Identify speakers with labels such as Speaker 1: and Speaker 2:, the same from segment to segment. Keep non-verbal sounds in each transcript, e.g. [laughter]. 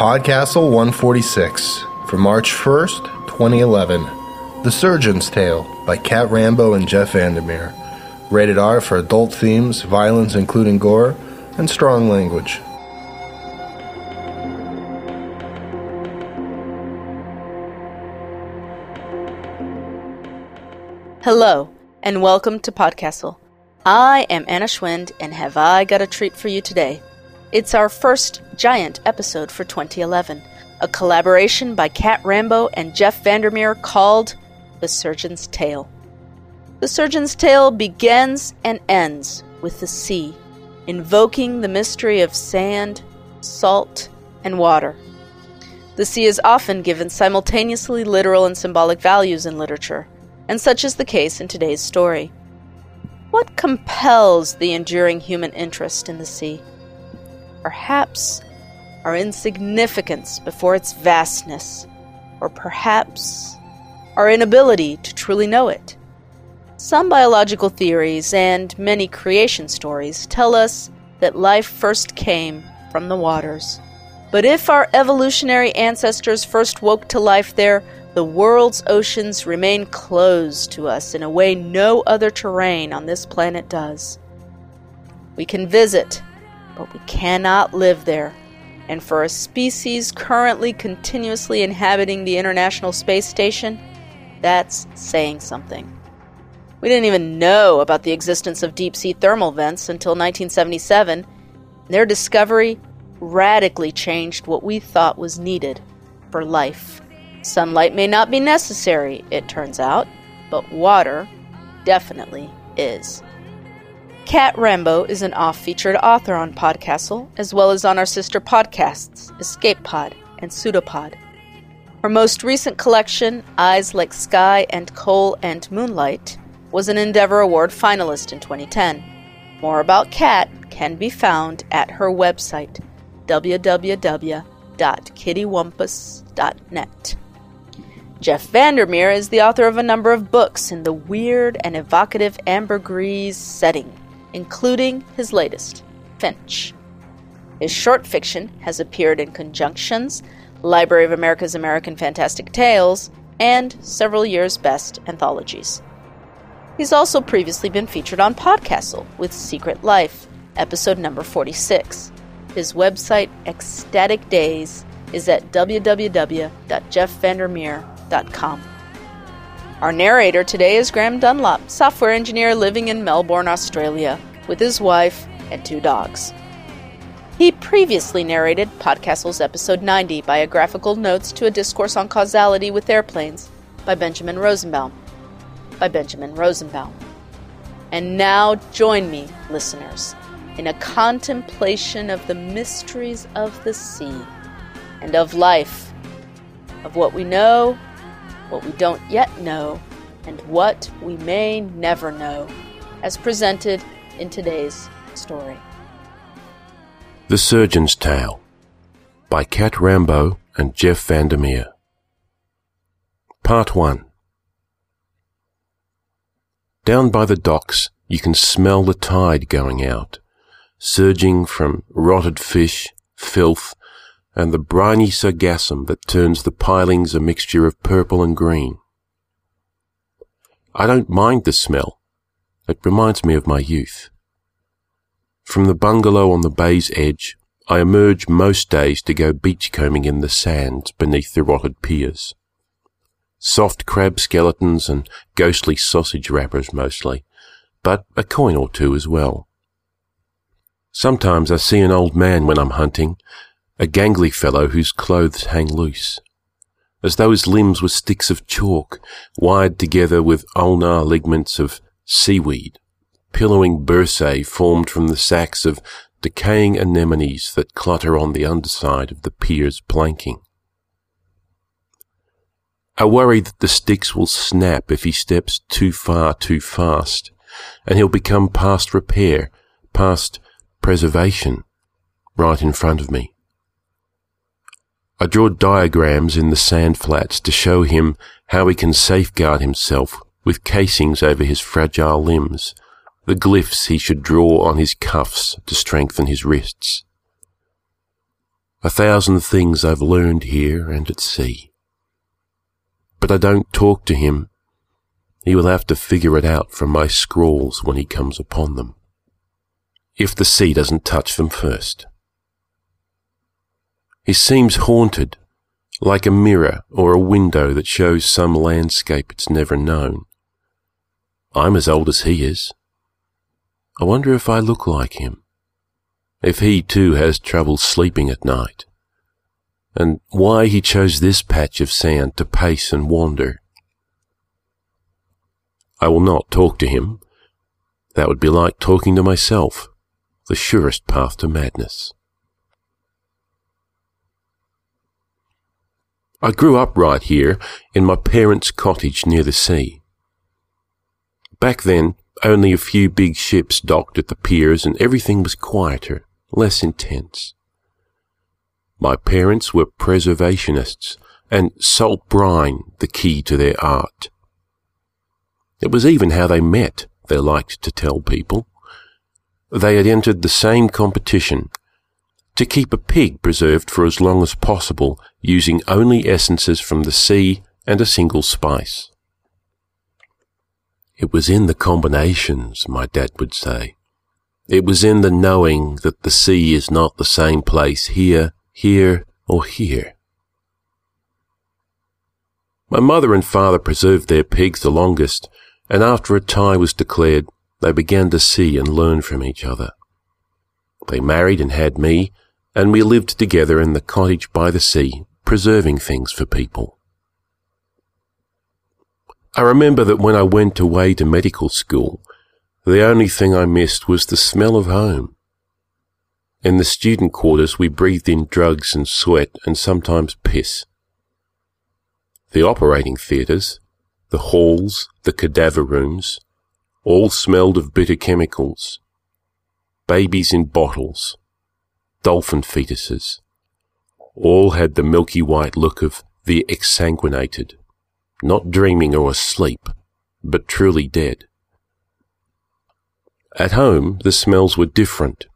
Speaker 1: Podcastle 146 for March 1st, 2011. The Surgeon's Tale by Cat Rambo and Jeff VanderMeer. Rated R for adult themes, violence including gore, and strong language.
Speaker 2: Hello, and welcome to Podcastle. I am Anna Schwind, and have I got a treat for you today? It's our first giant episode for 2011, a collaboration by Cat Rambo and Jeff VanderMeer called The Surgeon's Tale. The Surgeon's Tale begins and ends with the sea, invoking the mystery of sand, salt, and water. The sea is often given simultaneously literal and symbolic values in literature, and such is the case in today's story. What compels the enduring human interest in the sea? Perhaps our insignificance before its vastness, or perhaps our inability to truly know it. Some biological theories and many creation stories tell us that life first came from the waters. But if our evolutionary ancestors first woke to life there, the world's oceans remain closed to us in a way no other terrain on this planet does. We can visit but we cannot live there. And for a species currently continuously inhabiting the International Space Station, that's saying something. We didn't even know about the existence of deep sea thermal vents until 1977. Their discovery radically changed what we thought was needed for life. Sunlight may not be necessary, it turns out, but water definitely is. Cat Rambo is an off featured author on Podcastle, as well as on our sister podcasts, Escape Pod and Pseudopod. Her most recent collection, Eyes Like Sky and Coal and Moonlight, was an Endeavor Award finalist in 2010. More about Cat can be found at her website, www.kittywumpus.net. Jeff VanderMeer is the author of a number of books in the weird and evocative Ambergris setting including his latest, Finch. His short fiction has appeared in Conjunctions, Library of America's American Fantastic Tales, and several years' best anthologies. He's also previously been featured on Podcastle with Secret Life, episode number 46. His website, Ecstatic Days, is at www.jeffvandermeer.com. Our narrator today is Graham Dunlop, software engineer living in Melbourne, Australia, with his wife and two dogs. He previously narrated Podcastle's episode 90, Biographical Notes to a Discourse on Causality with Airplanes, by Benjamin Rosenbaum. By Benjamin Rosenbaum. And now join me, listeners, in a contemplation of the mysteries of the sea and of life, of what we know what we don't yet know, and what we may never know, as presented in today's story.
Speaker 3: The Surgeon's Tale by Cat Rambo and Jeff VanderMeer. Part 1 Down by the docks, you can smell the tide going out, surging from rotted fish, filth, and the briny sargassum that turns the pilings a mixture of purple and green. I don't mind the smell. It reminds me of my youth. From the bungalow on the bay's edge, I emerge most days to go beachcombing in the sands beneath the rotted piers. Soft crab skeletons and ghostly sausage wrappers mostly, but a coin or two as well. Sometimes I see an old man when I'm hunting, a gangly fellow whose clothes hang loose, as though his limbs were sticks of chalk wired together with ulnar ligaments of seaweed, pillowing bursae formed from the sacks of decaying anemones that clutter on the underside of the pier's planking. I worry that the sticks will snap if he steps too far too fast, and he'll become past repair, past preservation, right in front of me. I draw diagrams in the sand flats to show him how he can safeguard himself with casings over his fragile limbs, the glyphs he should draw on his cuffs to strengthen his wrists. a thousand things I've learned here and at sea. But I don't talk to him. He will have to figure it out from my scrawls when he comes upon them. If the sea doesn't touch them first. He seems haunted, like a mirror or a window that shows some landscape it's never known. I'm as old as he is. I wonder if I look like him if he too has trouble sleeping at night, and why he chose this patch of sand to pace and wander. I will not talk to him. That would be like talking to myself, the surest path to madness. I grew up right here in my parents' cottage near the sea. Back then, only a few big ships docked at the piers and everything was quieter less intense. My parents were preservationists, and salt brine the key to their art. It was even how they met, they liked to tell people. They had entered the same competition to keep a pig preserved for as long as possible using only essences from the sea and a single spice. It was in the combinations, my dad would say. It was in the knowing that the sea is not the same place here, here, or here. My mother and father preserved their pigs the longest, and after a tie was declared, they began to see and learn from each other. They married and had me, and we lived together in the cottage by the sea, preserving things for people. I remember that when I went away to medical school, the only thing I missed was the smell of home. In the student quarters, we breathed in drugs and sweat and sometimes piss. The operating theatres, the halls, the cadaver rooms, all smelled of bitter chemicals. Babies in bottles, dolphin fetuses, all had the milky white look of the exsanguinated, not dreaming or asleep, but truly dead. At home, the smells were different.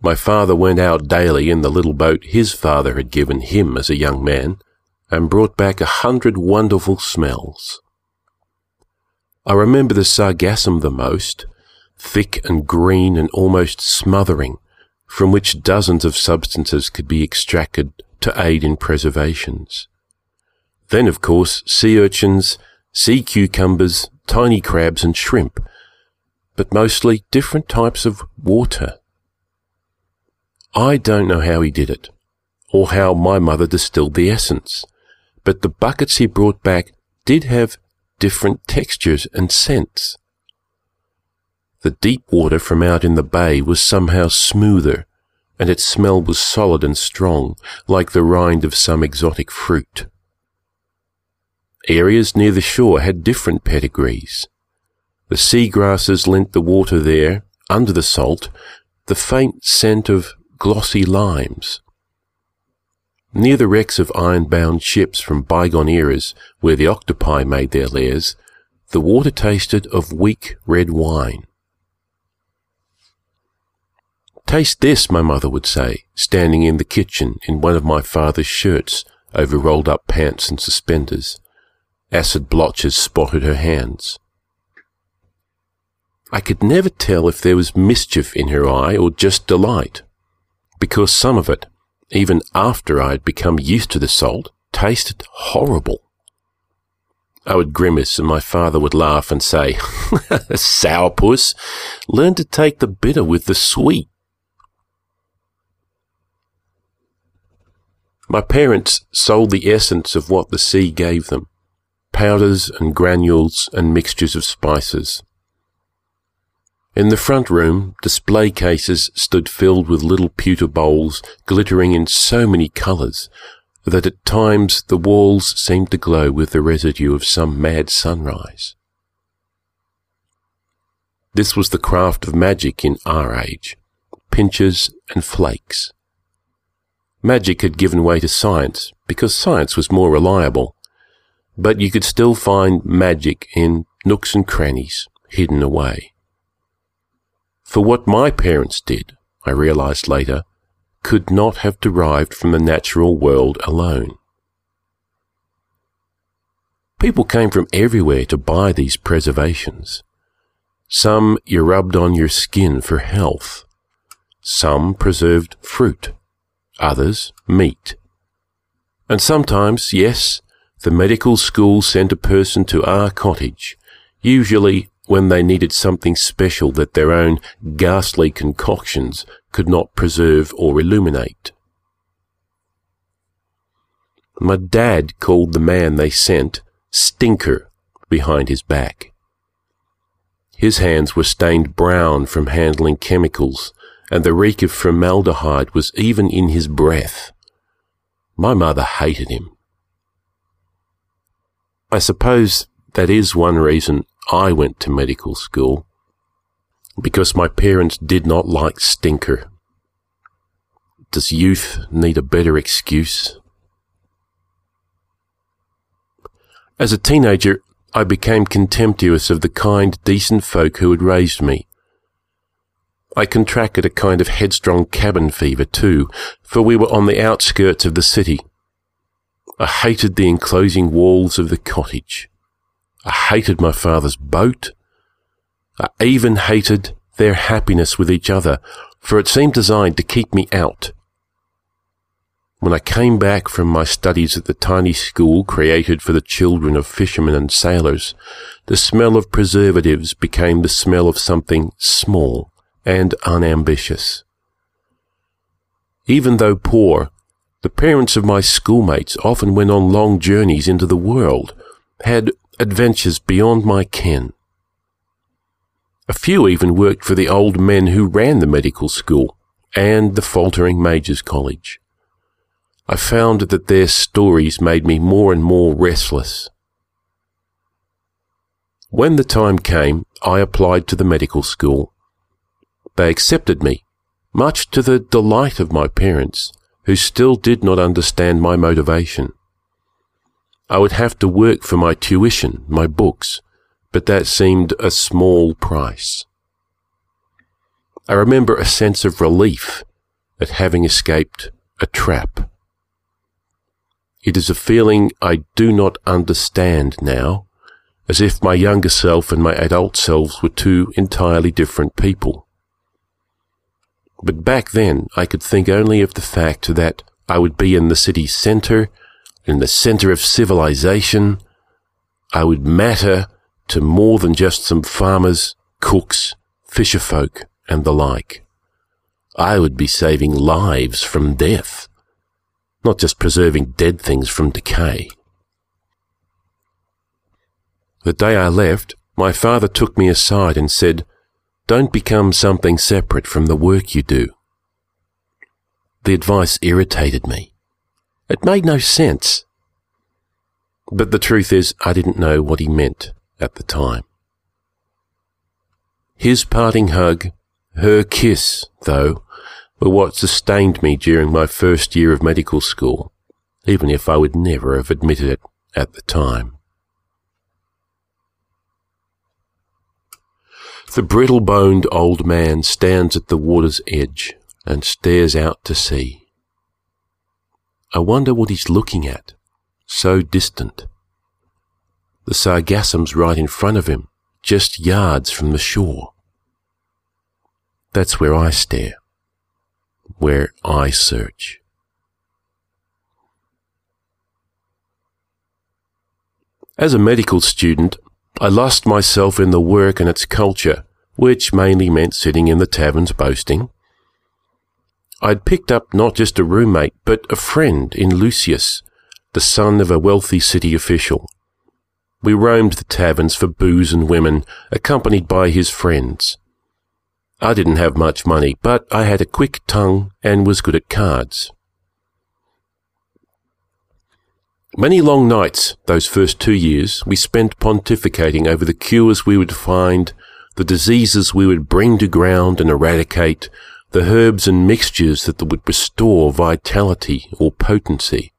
Speaker 3: My father went out daily in the little boat his father had given him as a young man and brought back a hundred wonderful smells. I remember the sargassum the most, thick and green and almost smothering, from which dozens of substances could be extracted to aid in preservations. Then, of course, sea urchins, sea cucumbers, tiny crabs and shrimp, but mostly different types of water. I don't know how he did it, or how my mother distilled the essence, but the buckets he brought back did have different textures and scents. The deep water from out in the bay was somehow smoother, and its smell was solid and strong, like the rind of some exotic fruit. Areas near the shore had different pedigrees. The sea grasses lent the water there, under the salt, the faint scent of glossy limes. Near the wrecks of iron-bound ships from bygone eras, where the octopi made their lairs, the water tasted of weak red wine. Taste this, my mother would say, standing in the kitchen in one of my father's shirts over rolled up pants and suspenders. Acid blotches spotted her hands. I could never tell if there was mischief in her eye or just delight, because some of it, even after I had become used to the salt, tasted horrible. I would grimace and my father would laugh and say, [laughs] Sourpuss, learn to take the bitter with the sweet. My parents sold the essence of what the sea gave them, powders and granules and mixtures of spices. In the front room, display cases stood filled with little pewter bowls glittering in so many colours that at times the walls seemed to glow with the residue of some mad sunrise. This was the craft of magic in our age, pinches and flakes. Magic had given way to science because science was more reliable, but you could still find magic in nooks and crannies hidden away. For what my parents did, I realized later, could not have derived from the natural world alone. People came from everywhere to buy these preservations. Some you rubbed on your skin for health. Some preserved fruit. Others meat. And sometimes, yes, the medical school sent a person to our cottage, usually when they needed something special that their own ghastly concoctions could not preserve or illuminate. My dad called the man they sent Stinker behind his back. His hands were stained brown from handling chemicals, and the reek of formaldehyde was even in his breath. My mother hated him. I suppose that is one reason I went to medical school, because my parents did not like Stinker. Does youth need a better excuse? As a teenager, I became contemptuous of the kind, decent folk who had raised me. I contracted a kind of headstrong cabin fever too, for we were on the outskirts of the city. I hated the enclosing walls of the cottage. I hated my father's boat. I even hated their happiness with each other, for it seemed designed to keep me out. When I came back from my studies at the tiny school created for the children of fishermen and sailors, the smell of preservatives became the smell of something small and unambitious. Even though poor, the parents of my schoolmates often went on long journeys into the world, had adventures beyond my ken. A few even worked for the old men who ran the medical school and the faltering Majors College. I found that their stories made me more and more restless. When the time came, I applied to the medical school. They accepted me, much to the delight of my parents, who still did not understand my motivation. I would have to work for my tuition, my books, but that seemed a small price. I remember a sense of relief at having escaped a trap. It is a feeling I do not understand now, as if my younger self and my adult selves were two entirely different people. But back then I could think only of the fact that I would be in the city's centre, in the centre of civilization. I would matter to more than just some farmers, cooks, fisherfolk, and the like. I would be saving lives from death not just preserving dead things from decay. The day I left, my father took me aside and said, Don't become something separate from the work you do. The advice irritated me. It made no sense. But the truth is, I didn't know what he meant at the time. His parting hug, her kiss, though, were what sustained me during my first year of medical school, even if I would never have admitted it at the time. The brittle boned old man stands at the water's edge and stares out to sea. I wonder what he's looking at, so distant. The sargassum's right in front of him, just yards from the shore. That's where I stare where I search. As a medical student, I lost myself in the work and its culture, which mainly meant sitting in the taverns boasting. I'd picked up not just a roommate, but a friend in Lucius, the son of a wealthy city official. We roamed the taverns for booze and women, accompanied by his friends. I didn't have much money, but I had a quick tongue and was good at cards. Many long nights, those first two years, we spent pontificating over the cures we would find, the diseases we would bring to ground and eradicate, the herbs and mixtures that would restore vitality or potency.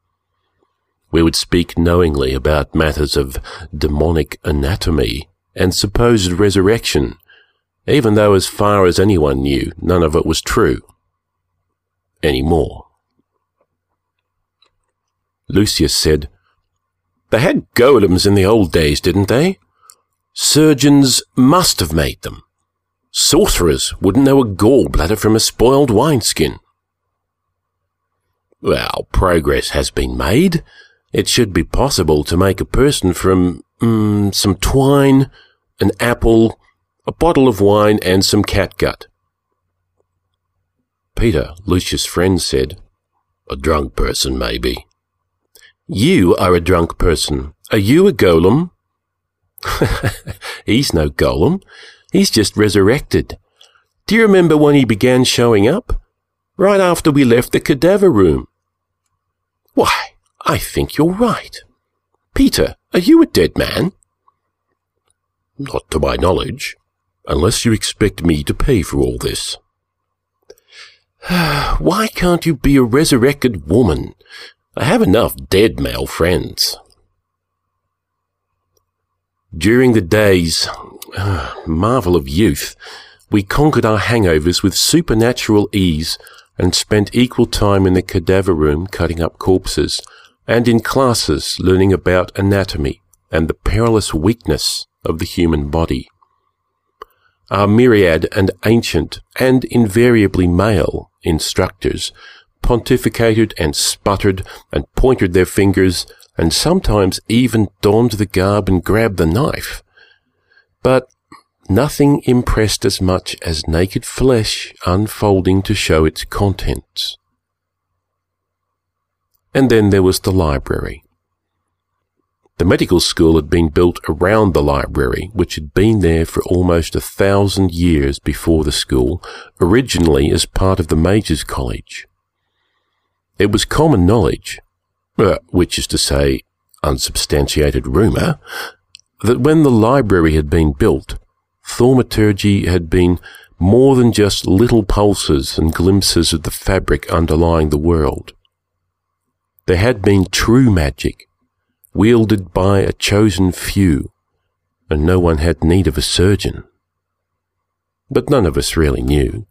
Speaker 3: We would speak knowingly about matters of demonic anatomy and supposed resurrection even though as far as anyone knew, none of it was true. anymore. Lucius said, They had golems in the old days, didn't they? Surgeons must have made them. Sorcerers wouldn't know a gallbladder from a spoiled wineskin. Well, progress has been made. It should be possible to make a person from mm, some twine, an apple, a bottle of wine, and some catgut. Peter, Lucius' friend, said, A drunk person, maybe. You are a drunk person. Are you a golem? [laughs] He's no golem. He's just resurrected. Do you remember when he began showing up? Right after we left the cadaver room. Why, I think you're right. Peter, are you a dead man? Not to my knowledge, unless you expect me to pay for all this. [sighs] Why can't you be a resurrected woman? I have enough dead male friends. During the days, uh, [sighs] marvel of youth, we conquered our hangovers with supernatural ease and spent equal time in the cadaver room cutting up corpses and in classes learning about anatomy and the perilous weakness of the human body. Our myriad and ancient and invariably male instructors pontificated and sputtered and pointed their fingers and sometimes even donned the garb and grabbed the knife. But nothing impressed as much as naked flesh unfolding to show its contents. And then there was the library. The medical school had been built around the library, which had been there for almost a thousand years before the school, originally as part of the Majors College. It was common knowledge, uh, which is to say, unsubstantiated rumour, that when the library had been built, thaumaturgy had been more than just little pulses and glimpses of the fabric underlying the world. There had been true magic, wielded by a chosen few, and no one had need of a surgeon. But none of us really knew.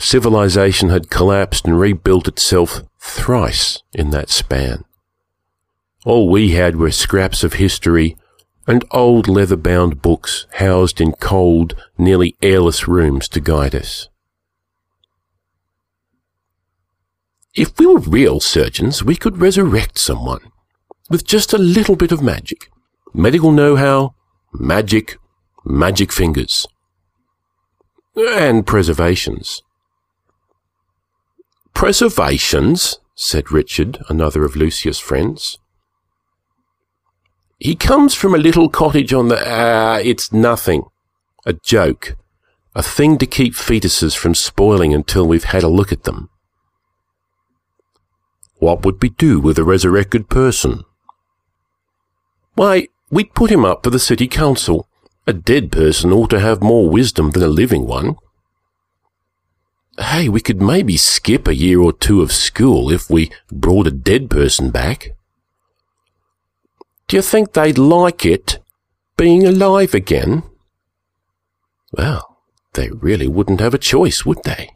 Speaker 3: Civilization had collapsed and rebuilt itself thrice in that span. All we had were scraps of history and old leather bound books housed in cold, nearly airless rooms to guide us. If we were real surgeons, we could resurrect someone with just a little bit of magic. Medical know-how, magic, magic fingers, and preservations. Preservations, said Richard, another of Lucius' friends. He comes from a little cottage on the. Ah, uh, it's nothing. A joke. A thing to keep fetuses from spoiling until we've had a look at them. What would we do with a resurrected person? Why, we'd put him up for the city council. A dead person ought to have more wisdom than a living one. Hey, we could maybe skip a year or two of school if we brought a dead person back. Do you think they'd like it, being alive again? Well, they really wouldn't have a choice, would they?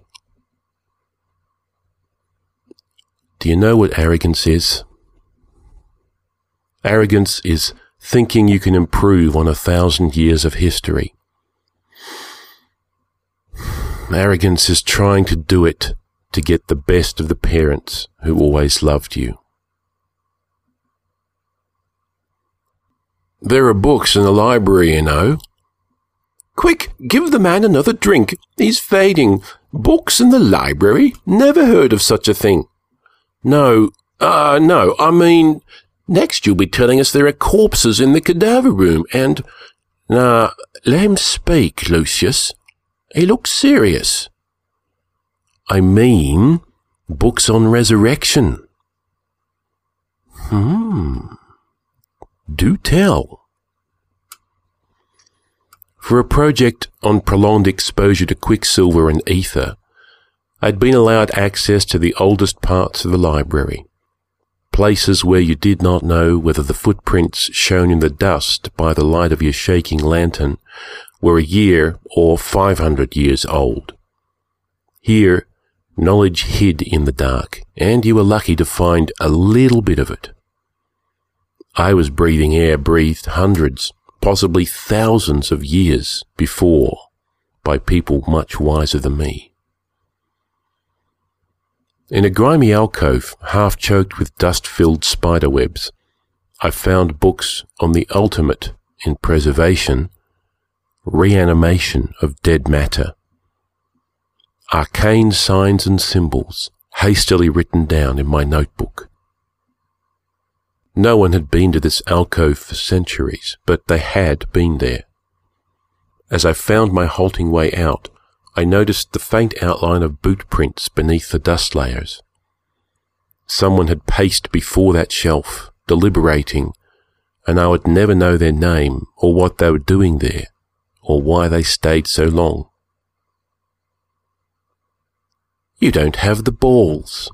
Speaker 3: Do you know what arrogance is? Arrogance is thinking you can improve on a thousand years of history. Arrogance is trying to do it to get the best of the parents who always loved you. There are books in the library, you know. Quick, give the man another drink. He's fading. Books in the library? Never heard of such a thing. No, uh, no, I mean, next you'll be telling us there are corpses in the cadaver room and, nah, let him speak, Lucius. He looks serious. I mean, books on resurrection. Hmm. Do tell. For a project on prolonged exposure to quicksilver and ether, I'd been allowed access to the oldest parts of the library, places where you did not know whether the footprints shown in the dust by the light of your shaking lantern were a year or 500 years old. Here, Knowledge hid in the dark, and you were lucky to find a little bit of it. I was breathing air breathed hundreds, possibly thousands of years before by people much wiser than me. In a grimy alcove, half choked with dust filled spider webs, I found books on the ultimate in preservation, reanimation of dead matter arcane signs and symbols hastily written down in my notebook. No one had been to this alcove for centuries, but they had been there. As I found my halting way out, I noticed the faint outline of boot prints beneath the dust layers. Someone had paced before that shelf, deliberating, and I would never know their name or what they were doing there, or why they stayed so long. You don't have the balls.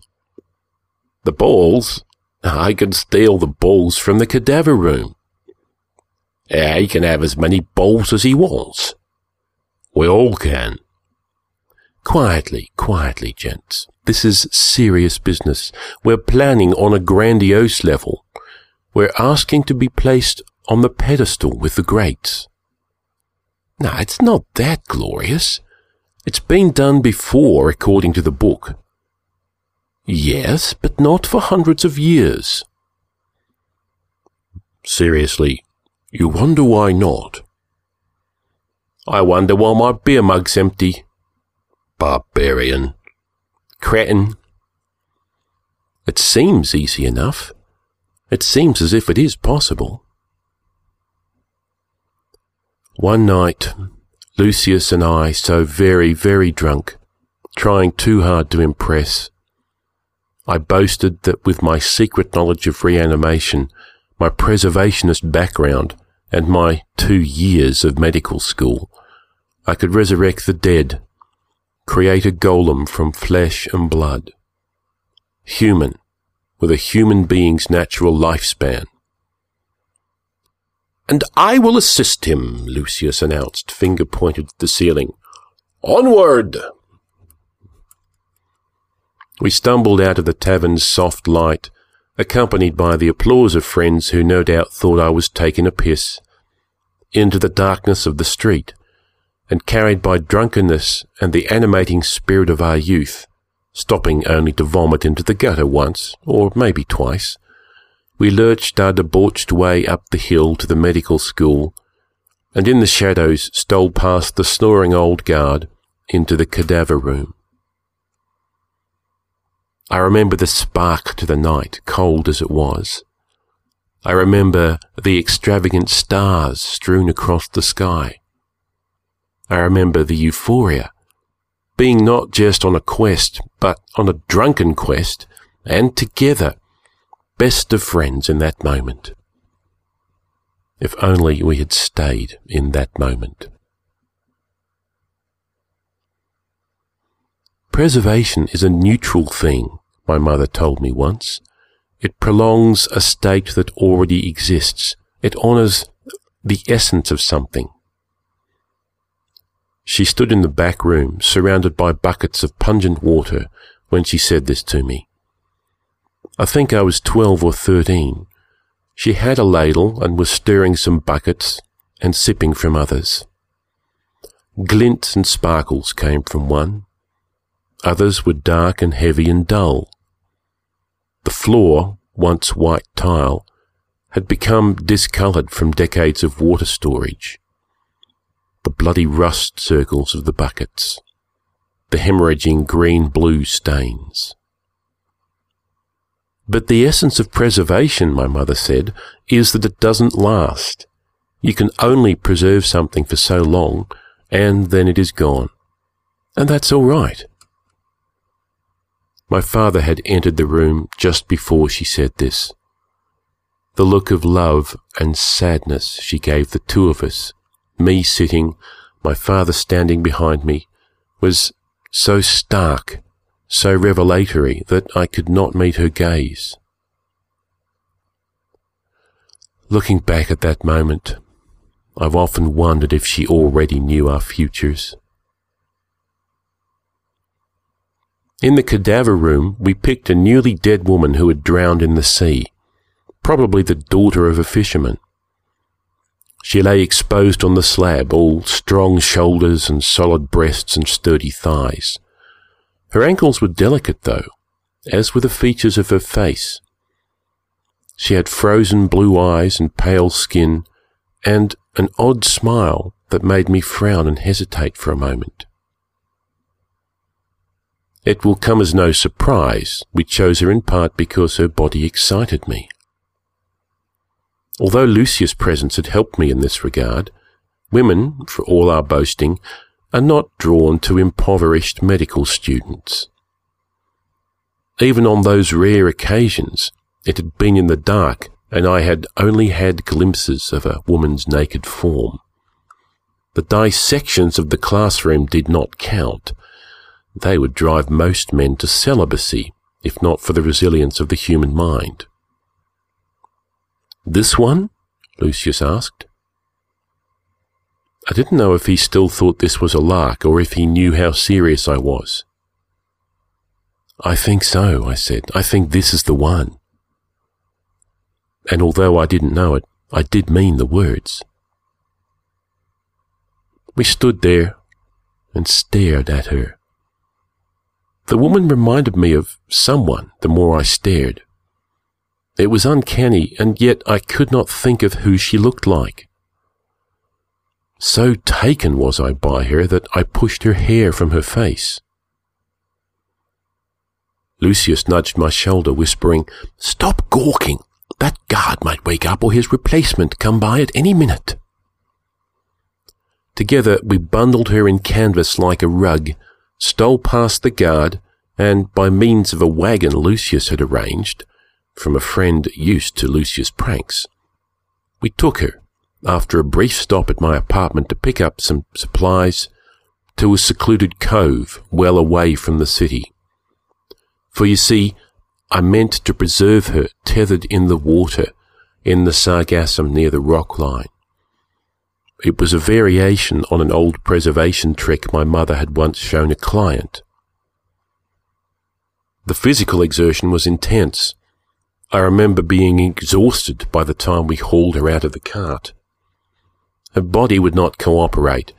Speaker 3: The balls? I can steal the balls from the cadaver room. He can have as many balls as he wants. We all can. Quietly, quietly, gents. This is serious business. We're planning on a grandiose level. We're asking to be placed on the pedestal with the greats. Now, it's not that glorious. It's been done before, according to the book. Yes, but not for hundreds of years. Seriously, you wonder why not? I wonder why my beer mug's empty. Barbarian. Cretin. It seems easy enough. It seems as if it is possible. One night, Lucius and I so very, very drunk, trying too hard to impress. I boasted that with my secret knowledge of reanimation, my preservationist background, and my two years of medical school, I could resurrect the dead, create a golem from flesh and blood. Human, with a human being's natural lifespan. And I will assist him, Lucius announced, finger pointed at the ceiling. Onward! We stumbled out of the tavern's soft light, accompanied by the applause of friends who no doubt thought I was taking a piss, into the darkness of the street, and carried by drunkenness and the animating spirit of our youth, stopping only to vomit into the gutter once, or maybe twice, we lurched our debauched way up the hill to the medical school, and in the shadows stole past the snoring old guard into the cadaver room. I remember the spark to the night, cold as it was. I remember the extravagant stars strewn across the sky. I remember the euphoria, being not just on a quest, but on a drunken quest, and together best of friends in that moment. If only we had stayed in that moment. Preservation is a neutral thing, my mother told me once. It prolongs a state that already exists. It honours the essence of something. She stood in the back room, surrounded by buckets of pungent water, when she said this to me. I think I was twelve or thirteen. She had a ladle and was stirring some buckets and sipping from others. Glints and sparkles came from one. Others were dark and heavy and dull. The floor, once white tile, had become discoloured from decades of water storage. The bloody rust circles of the buckets, the hemorrhaging green-blue stains. But the essence of preservation, my mother said, is that it doesn't last. You can only preserve something for so long, and then it is gone. And that's all right. My father had entered the room just before she said this. The look of love and sadness she gave the two of us, me sitting, my father standing behind me, was so stark so revelatory that I could not meet her gaze. Looking back at that moment, I've often wondered if she already knew our futures. In the cadaver room, we picked a newly dead woman who had drowned in the sea, probably the daughter of a fisherman. She lay exposed on the slab, all strong shoulders and solid breasts and sturdy thighs. Her ankles were delicate, though, as were the features of her face. She had frozen blue eyes and pale skin, and an odd smile that made me frown and hesitate for a moment. It will come as no surprise we chose her in part because her body excited me. Although Lucius' presence had helped me in this regard, women, for all our boasting, are not drawn to impoverished medical students. Even on those rare occasions, it had been in the dark and I had only had glimpses of a woman's naked form. The dissections of the classroom did not count. They would drive most men to celibacy, if not for the resilience of the human mind. This one? Lucius asked. I didn't know if he still thought this was a lark or if he knew how serious I was. I think so, I said. I think this is the one. And although I didn't know it, I did mean the words. We stood there and stared at her. The woman reminded me of someone the more I stared. It was uncanny, and yet I could not think of who she looked like. So taken was I by her that I pushed her hair from her face. Lucius nudged my shoulder, whispering, Stop gawking! That guard might wake up or his replacement come by at any minute. Together we bundled her in canvas like a rug, stole past the guard, and by means of a wagon Lucius had arranged, from a friend used to Lucius' pranks, we took her, after a brief stop at my apartment to pick up some supplies, to a secluded cove well away from the city. For you see, I meant to preserve her tethered in the water in the sargassum near the rock line. It was a variation on an old preservation trick my mother had once shown a client. The physical exertion was intense. I remember being exhausted by the time we hauled her out of the cart. Her body would not cooperate.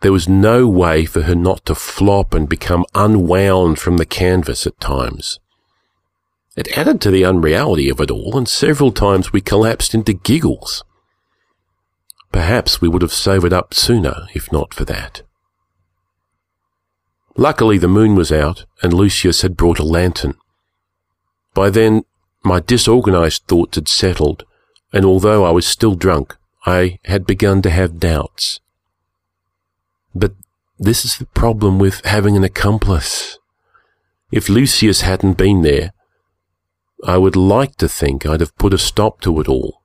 Speaker 3: There was no way for her not to flop and become unwound from the canvas at times. It added to the unreality of it all, and several times we collapsed into giggles. Perhaps we would have sobered up sooner if not for that. Luckily, the moon was out, and Lucius had brought a lantern. By then, my disorganized thoughts had settled, and although I was still drunk, I had begun to have doubts. But this is the problem with having an accomplice. If Lucius hadn't been there, I would like to think I'd have put a stop to it all.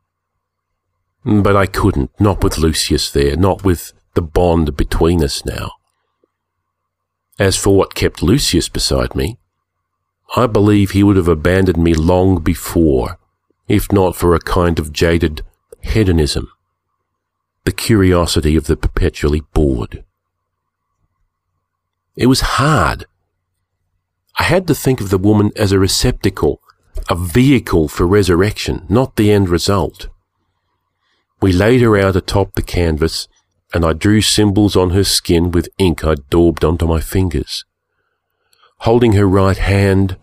Speaker 3: But I couldn't, not with Lucius there, not with the bond between us now. As for what kept Lucius beside me, I believe he would have abandoned me long before, if not for a kind of jaded hedonism, the curiosity of the perpetually bored. It was hard. I had to think of the woman as a receptacle a vehicle for resurrection, not the end result. We laid her out atop the canvas, and I drew symbols on her skin with ink I'd daubed onto my fingers. Holding her right hand,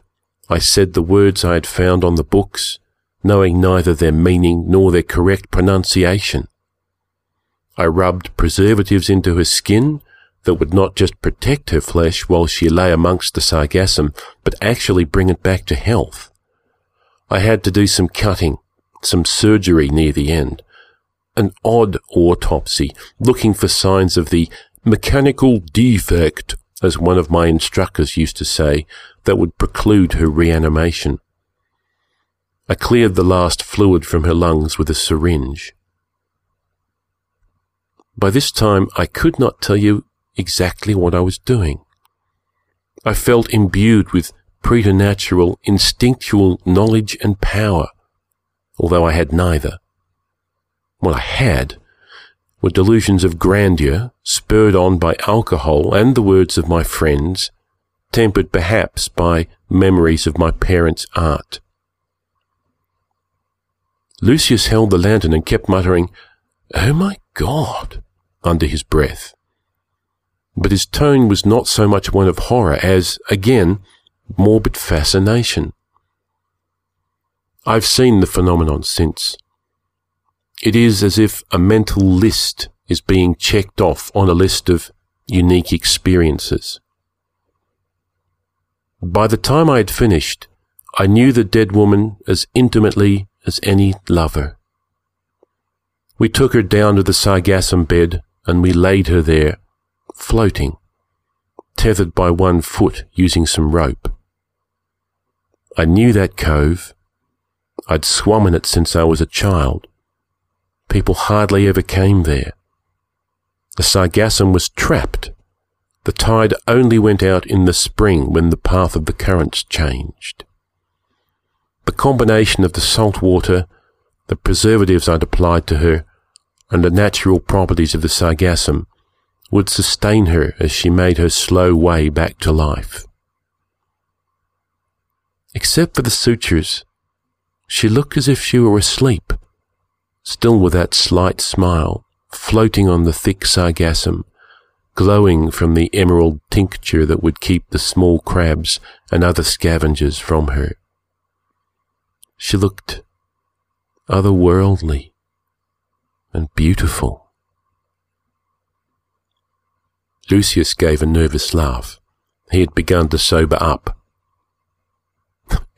Speaker 3: I said the words I had found on the books, knowing neither their meaning nor their correct pronunciation. I rubbed preservatives into her skin that would not just protect her flesh while she lay amongst the sargassum, but actually bring it back to health. I had to do some cutting, some surgery near the end, an odd autopsy, looking for signs of the mechanical defect, as one of my instructors used to say, that would preclude her reanimation. I cleared the last fluid from her lungs with a syringe. By this time, I could not tell you exactly what I was doing. I felt imbued with preternatural, instinctual knowledge and power, although I had neither. What I had were delusions of grandeur, spurred on by alcohol and the words of my friends, tempered perhaps by memories of my parents' art. Lucius held the lantern and kept muttering, Oh my God, under his breath. But his tone was not so much one of horror as, again, morbid fascination. I've seen the phenomenon since. It is as if a mental list is being checked off on a list of unique experiences. By the time I had finished, I knew the dead woman as intimately as any lover. We took her down to the sargassum bed and we laid her there, floating, tethered by one foot using some rope. I knew that cove. I'd swum in it since I was a child. People hardly ever came there. The sargassum was trapped. The tide only went out in the spring when the path of the currents changed. The combination of the salt water, the preservatives I'd applied to her, and the natural properties of the sargassum would sustain her as she made her slow way back to life. Except for the sutures, she looked as if she were asleep, still with that slight smile, floating on the thick sargassum, glowing from the emerald tincture that would keep the small crabs and other scavengers from her. She looked otherworldly and beautiful. Lucius gave a nervous laugh. He had begun to sober up.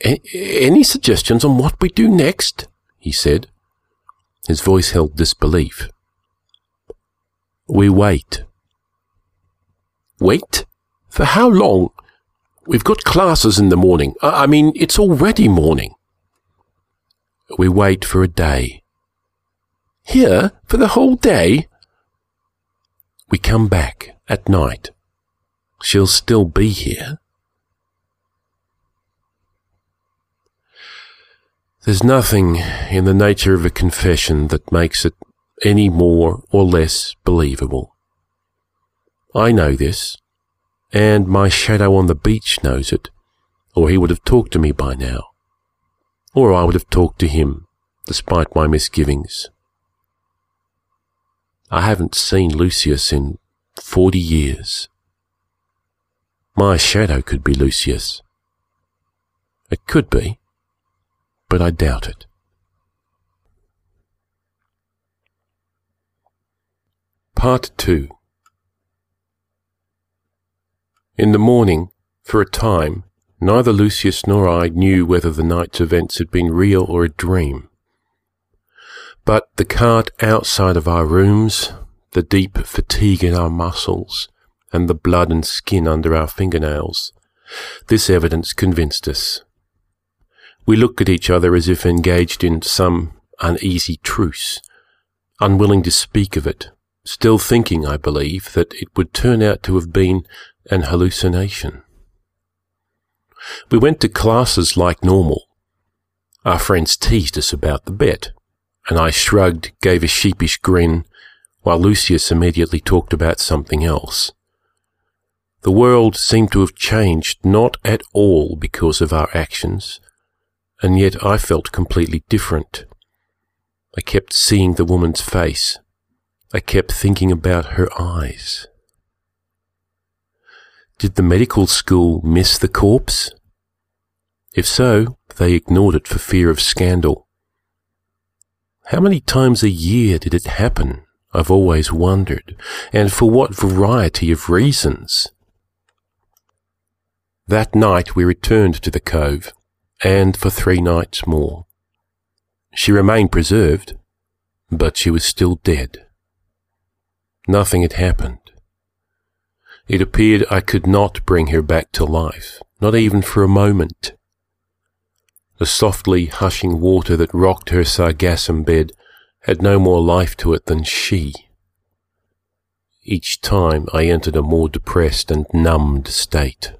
Speaker 3: Any suggestions on what we do next? he said. His voice held disbelief. We wait. Wait? For how long? We've got classes in the morning. I mean, it's already morning. We wait for a day. Here? For the whole day? We come back at night. She'll still be here. There's nothing in the nature of a confession that makes it any more or less believable. I know this, and my shadow on the beach knows it, or he would have talked to me by now, or I would have talked to him, despite my misgivings. I haven't seen Lucius in forty years. My shadow could be Lucius. It could be but I doubt it. Part 2 In the morning, for a time, neither Lucius nor I knew whether the night's events had been real or a dream. But the cart outside of our rooms, the deep fatigue in our muscles, and the blood and skin under our fingernails, this evidence convinced us. We looked at each other as if engaged in some uneasy truce, unwilling to speak of it, still thinking, I believe, that it would turn out to have been an hallucination. We went to classes like normal. Our friends teased us about the bet, and I shrugged, gave a sheepish grin, while Lucius immediately talked about something else. The world seemed to have changed not at all because of our actions, and yet I felt completely different. I kept seeing the woman's face. I kept thinking about her eyes. Did the medical school miss the corpse? If so, they ignored it for fear of scandal. How many times a year did it happen? I've always wondered, and for what variety of reasons? That night we returned to the cove and for three nights more. She remained preserved, but she was still dead. Nothing had happened. It appeared I could not bring her back to life, not even for a moment. The softly hushing water that rocked her sargassum bed had no more life to it than she. Each time I entered a more depressed and numbed state.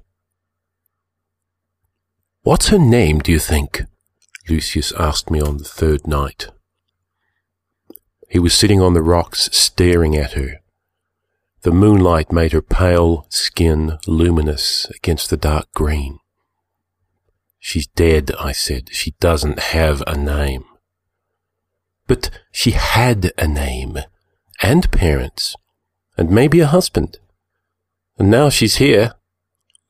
Speaker 3: What's her name, do you think? Lucius asked me on the third night. He was sitting on the rocks staring at her. The moonlight made her pale skin luminous against the dark green. She's dead, I said. She doesn't have a name. But she had a name, and parents, and maybe a husband. And now she's here,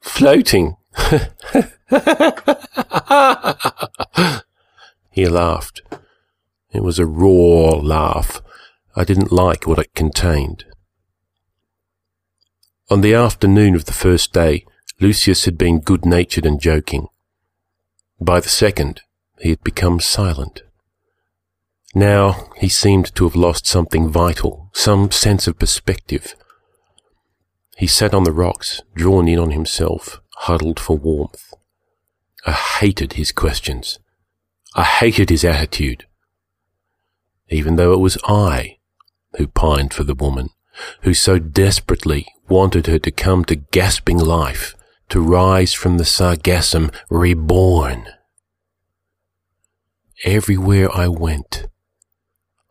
Speaker 3: floating. [laughs] he laughed. It was a raw laugh. I didn't like what it contained. On the afternoon of the first day, Lucius had been good natured and joking. By the second, he had become silent. Now he seemed to have lost something vital, some sense of perspective. He sat on the rocks, drawn in on himself, huddled for warmth. I hated his questions. I hated his attitude. Even though it was I who pined for the woman, who so desperately wanted her to come to gasping life, to rise from the sargassum reborn. Everywhere I went,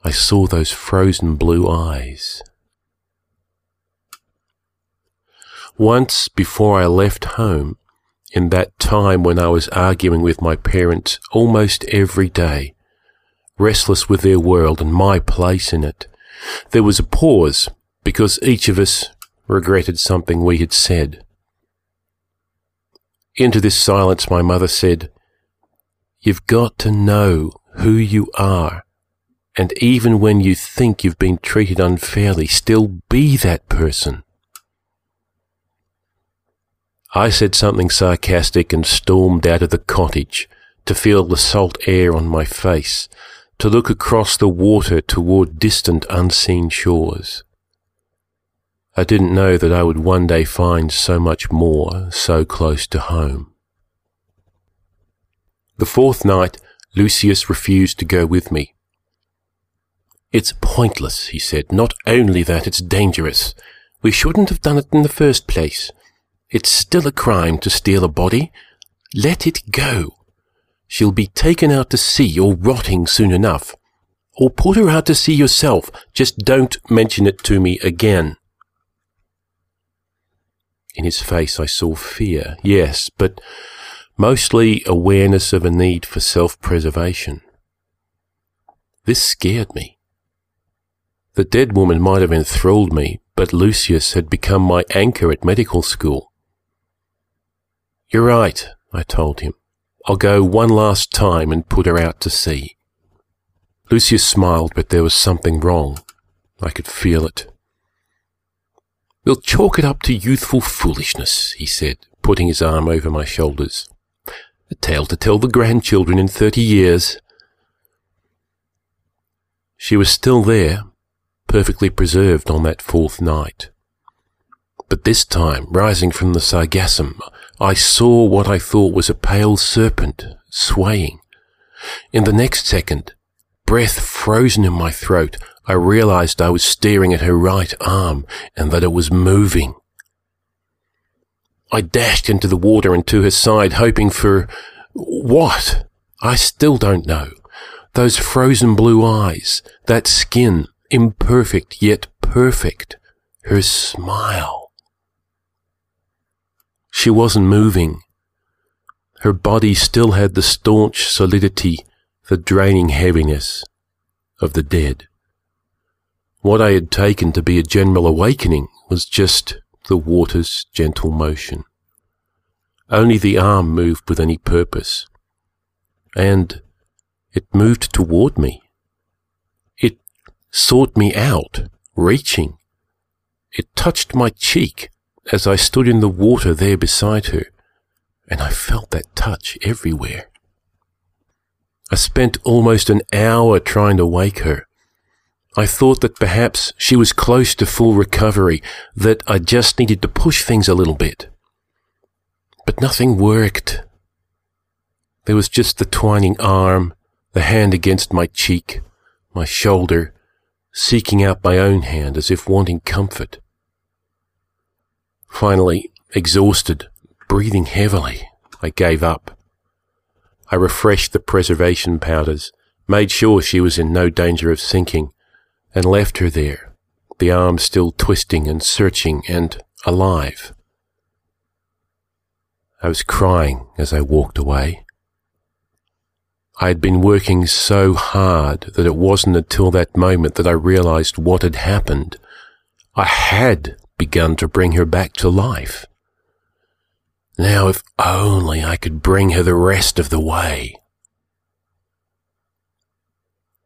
Speaker 3: I saw those frozen blue eyes. Once before I left home, in that time when I was arguing with my parents almost every day, restless with their world and my place in it, there was a pause because each of us regretted something we had said. Into this silence my mother said, You've got to know who you are, and even when you think you've been treated unfairly, still be that person. I said something sarcastic and stormed out of the cottage to feel the salt air on my face, to look across the water toward distant unseen shores. I didn't know that I would one day find so much more so close to home. The fourth night, Lucius refused to go with me. It's pointless, he said. Not only that, it's dangerous. We shouldn't have done it in the first place. It's still a crime to steal a body. Let it go. She'll be taken out to sea or rotting soon enough. Or put her out to sea yourself. Just don't mention it to me again. In his face I saw fear, yes, but mostly awareness of a need for self-preservation. This scared me. The dead woman might have enthralled me, but Lucius had become my anchor at medical school. You're right, I told him. I'll go one last time and put her out to sea. Lucius smiled, but there was something wrong. I could feel it. We'll chalk it up to youthful foolishness, he said, putting his arm over my shoulders. A tale to tell the grandchildren in thirty years. She was still there, perfectly preserved on that fourth night. But this time, rising from the sargassum, I saw what I thought was a pale serpent swaying. In the next second, breath frozen in my throat, I realized I was staring at her right arm and that it was moving. I dashed into the water and to her side, hoping for what? I still don't know. Those frozen blue eyes, that skin, imperfect yet perfect, her smile. She wasn't moving. Her body still had the staunch solidity, the draining heaviness of the dead. What I had taken to be a general awakening was just the water's gentle motion. Only the arm moved with any purpose. And it moved toward me. It sought me out, reaching. It touched my cheek as I stood in the water there beside her, and I felt that touch everywhere. I spent almost an hour trying to wake her, I thought that perhaps she was close to full recovery, that I just needed to push things a little bit. But nothing worked. There was just the twining arm, the hand against my cheek, my shoulder, seeking out my own hand as if wanting comfort. Finally, exhausted, breathing heavily, I gave up. I refreshed the preservation powders, made sure she was in no danger of sinking, and left her there, the arm still twisting and searching and alive. I was crying as I walked away. I had been working so hard that it wasn't until that moment that I realized what had happened. I had begun to bring her back to life. Now, if only I could bring her the rest of the way.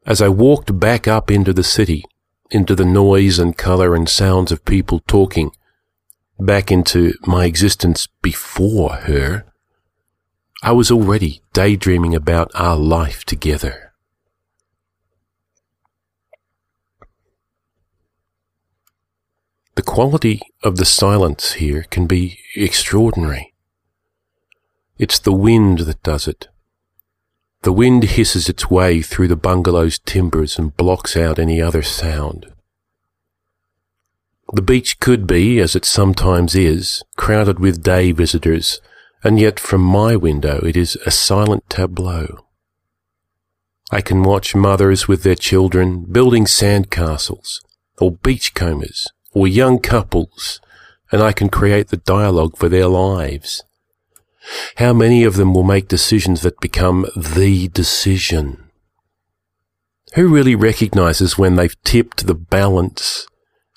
Speaker 3: As I walked back up into the city, into the noise and colour and sounds of people talking, back into my existence before her, I was already daydreaming about our life together. The quality of the silence here can be extraordinary. It's the wind that does it. The wind hisses its way through the bungalow's timbers and blocks out any other sound. The beach could be, as it sometimes is, crowded with day visitors, and yet from my window it is a silent tableau. I can watch mothers with their children building sandcastles, or beachcombers, or young couples, and I can create the dialogue for their lives. How many of them will make decisions that become the decision? Who really recognizes when they've tipped the balance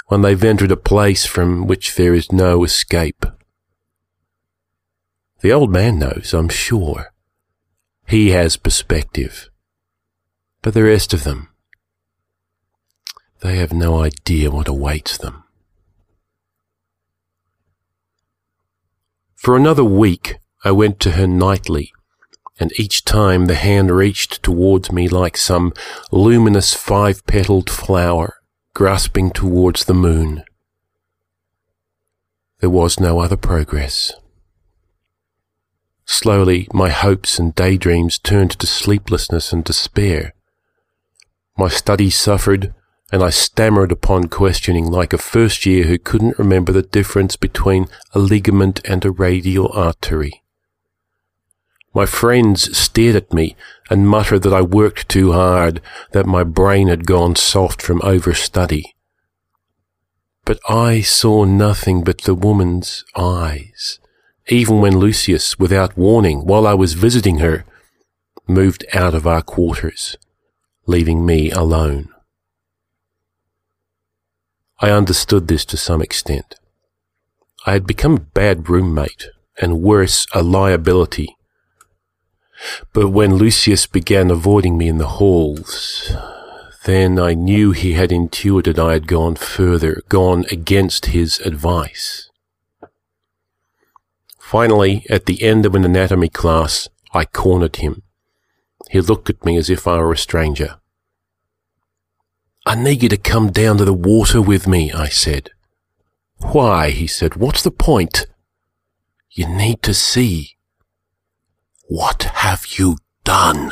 Speaker 3: when they've entered a place from which there is no escape. The old man knows, I'm sure. He has perspective. But the rest of them, they have no idea what awaits them. For another week, I went to her nightly, and each time the hand reached towards me like some luminous five-petaled flower grasping towards the moon. There was no other progress. Slowly, my hopes and daydreams turned to sleeplessness and despair. My studies suffered, and I stammered upon questioning like a first year who couldn't remember the difference between a ligament and a radial artery. My friends stared at me and muttered that I worked too hard, that my brain had gone soft from overstudy. But I saw nothing but the woman's eyes, even when Lucius, without warning, while I was visiting her, moved out of our quarters, leaving me alone. I understood this to some extent. I had become a bad roommate, and worse, a liability but when Lucius began avoiding me in the halls, then I knew he had intuited I had gone further, gone against his advice. Finally, at the end of an anatomy class, I cornered him. He looked at me as if I were a stranger. I need you to come down to the water with me, I said. Why, he said, what's the point? You need to see. What have you done?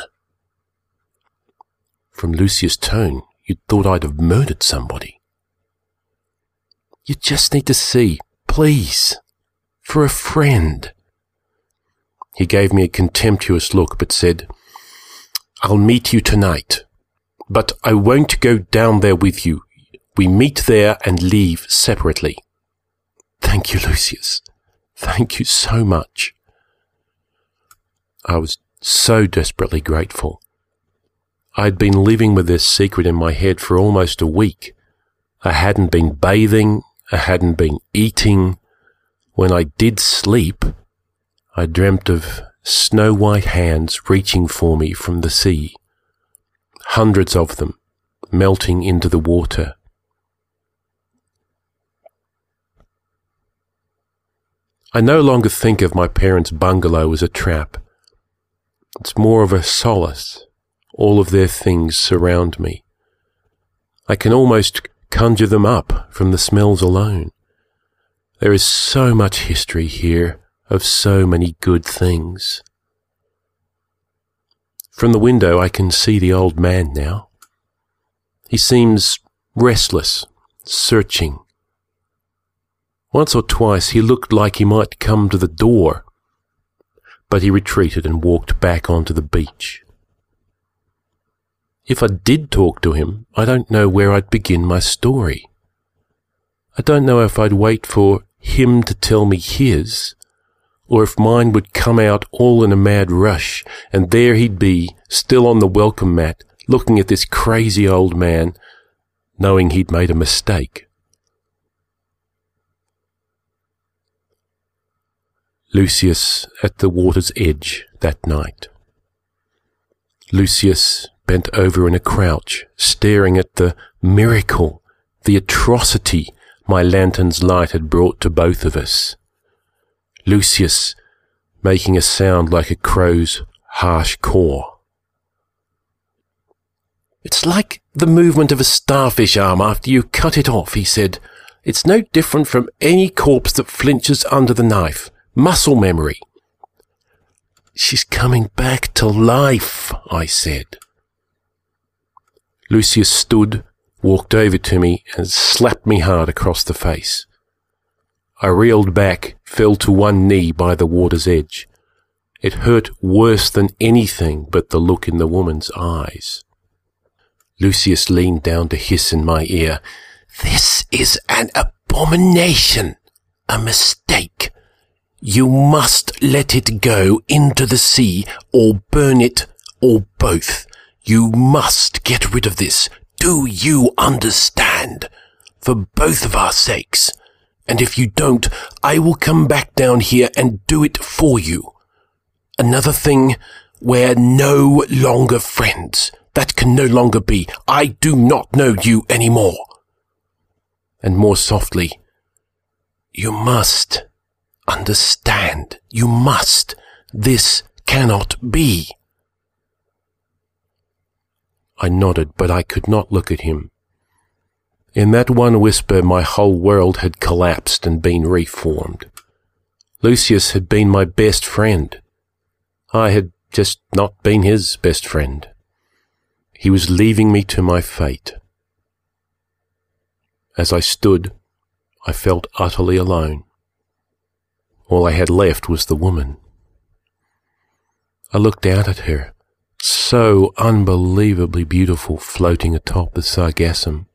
Speaker 3: From Lucius' tone, you'd thought I'd have murdered somebody. You just need to see, please, for a friend. He gave me a contemptuous look, but said, I'll meet you tonight, but I won't go down there with you. We meet there and leave separately. Thank you, Lucius. Thank you so much. I was so desperately grateful. I'd been living with this secret in my head for almost a week. I hadn't been bathing, I hadn't been eating. When I did sleep, I dreamt of snow white hands reaching for me from the sea, hundreds of them melting into the water. I no longer think of my parents' bungalow as a trap. It's more of a solace. All of their things surround me. I can almost conjure them up from the smells alone. There is so much history here of so many good things. From the window, I can see the old man now. He seems restless, searching. Once or twice he looked like he might come to the door but he retreated and walked back onto the beach. If I did talk to him, I don't know where I'd begin my story. I don't know if I'd wait for him to tell me his, or if mine would come out all in a mad rush, and there he'd be, still on the welcome mat, looking at this crazy old man, knowing he'd made a mistake. Lucius at the water's edge that night. Lucius bent over in a crouch, staring at the miracle, the atrocity my lantern's light had brought to both of us. Lucius making a sound like a crow's harsh caw. It's like the movement of a starfish arm after you cut it off, he said. It's no different from any corpse that flinches under the knife. Muscle memory. She's coming back to life, I said. Lucius stood, walked over to me, and slapped me hard across the face. I reeled back, fell to one knee by the water's edge. It hurt worse than anything but the look in the woman's eyes. Lucius leaned down to hiss in my ear. This is an abomination, a mistake. You must let it go into the sea or burn it or both. You must get rid of this. Do you understand? For both of our sakes. And if you don't, I will come back down here and do it for you. Another thing, we're no longer friends. That can no longer be. I do not know you anymore. And more softly, you must Understand. You must. This cannot be. I nodded, but I could not look at him. In that one whisper, my whole world had collapsed and been reformed. Lucius had been my best friend. I had just not been his best friend. He was leaving me to my fate. As I stood, I felt utterly alone. All I had left was the woman. I looked out at her, so unbelievably beautiful floating atop the sargassum.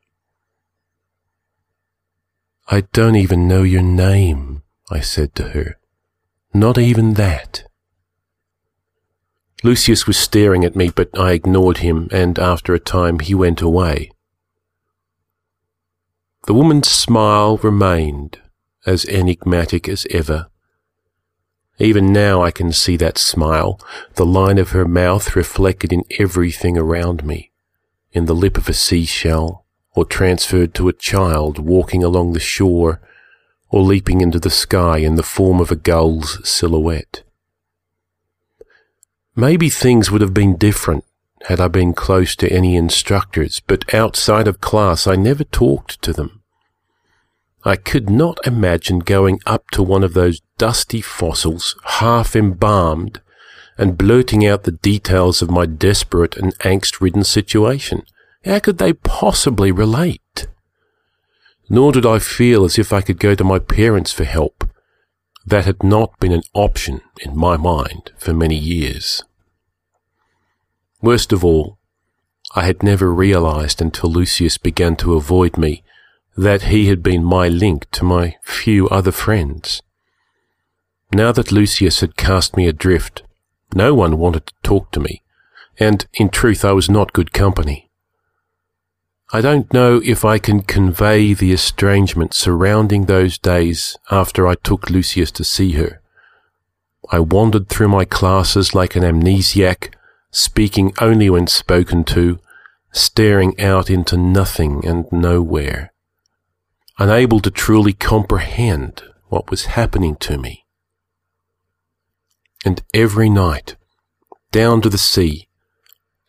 Speaker 3: I don't even know your name, I said to her. Not even that. Lucius was staring at me, but I ignored him, and after a time he went away. The woman's smile remained as enigmatic as ever. Even now I can see that smile, the line of her mouth reflected in everything around me, in the lip of a seashell, or transferred to a child walking along the shore, or leaping into the sky in the form of a gull's silhouette. Maybe things would have been different had I been close to any instructors, but outside of class I never talked to them. I could not imagine going up to one of those dusty fossils, half embalmed, and blurting out the details of my desperate and angst ridden situation. How could they possibly relate? Nor did I feel as if I could go to my parents for help. That had not been an option in my mind for many years. Worst of all, I had never realized until Lucius began to avoid me that he had been my link to my few other friends. Now that Lucius had cast me adrift, no one wanted to talk to me, and in truth I was not good company. I don't know if I can convey the estrangement surrounding those days after I took Lucius to see her. I wandered through my classes like an amnesiac, speaking only when spoken to, staring out into nothing and nowhere unable to truly comprehend what was happening to me. And every night, down to the sea,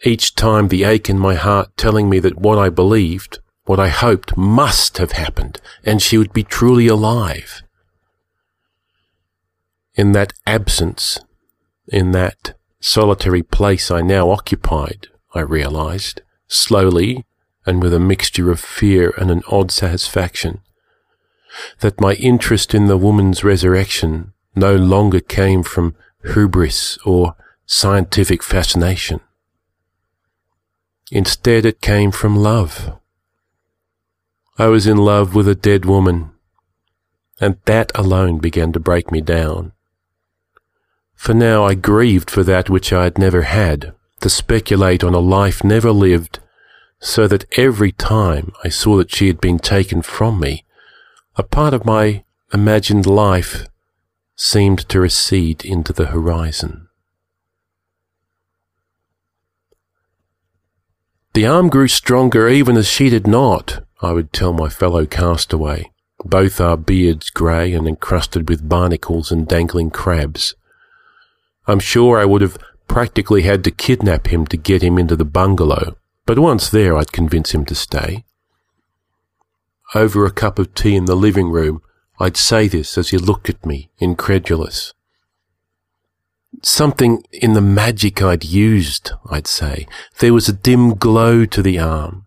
Speaker 3: each time the ache in my heart telling me that what I believed, what I hoped must have happened, and she would be truly alive. In that absence, in that solitary place I now occupied, I realized, slowly and with a mixture of fear and an odd satisfaction, that my interest in the woman's resurrection no longer came from hubris or scientific fascination. Instead, it came from love. I was in love with a dead woman, and that alone began to break me down. For now I grieved for that which I had never had, to speculate on a life never lived, so that every time I saw that she had been taken from me, a part of my imagined life seemed to recede into the horizon. The arm grew stronger even as she did not, I would tell my fellow castaway, both our beards grey and encrusted with barnacles and dangling crabs. I'm sure I would have practically had to kidnap him to get him into the bungalow, but once there I'd convince him to stay. Over a cup of tea in the living room, I'd say this as he looked at me, incredulous. Something in the magic I'd used, I'd say. There was a dim glow to the arm.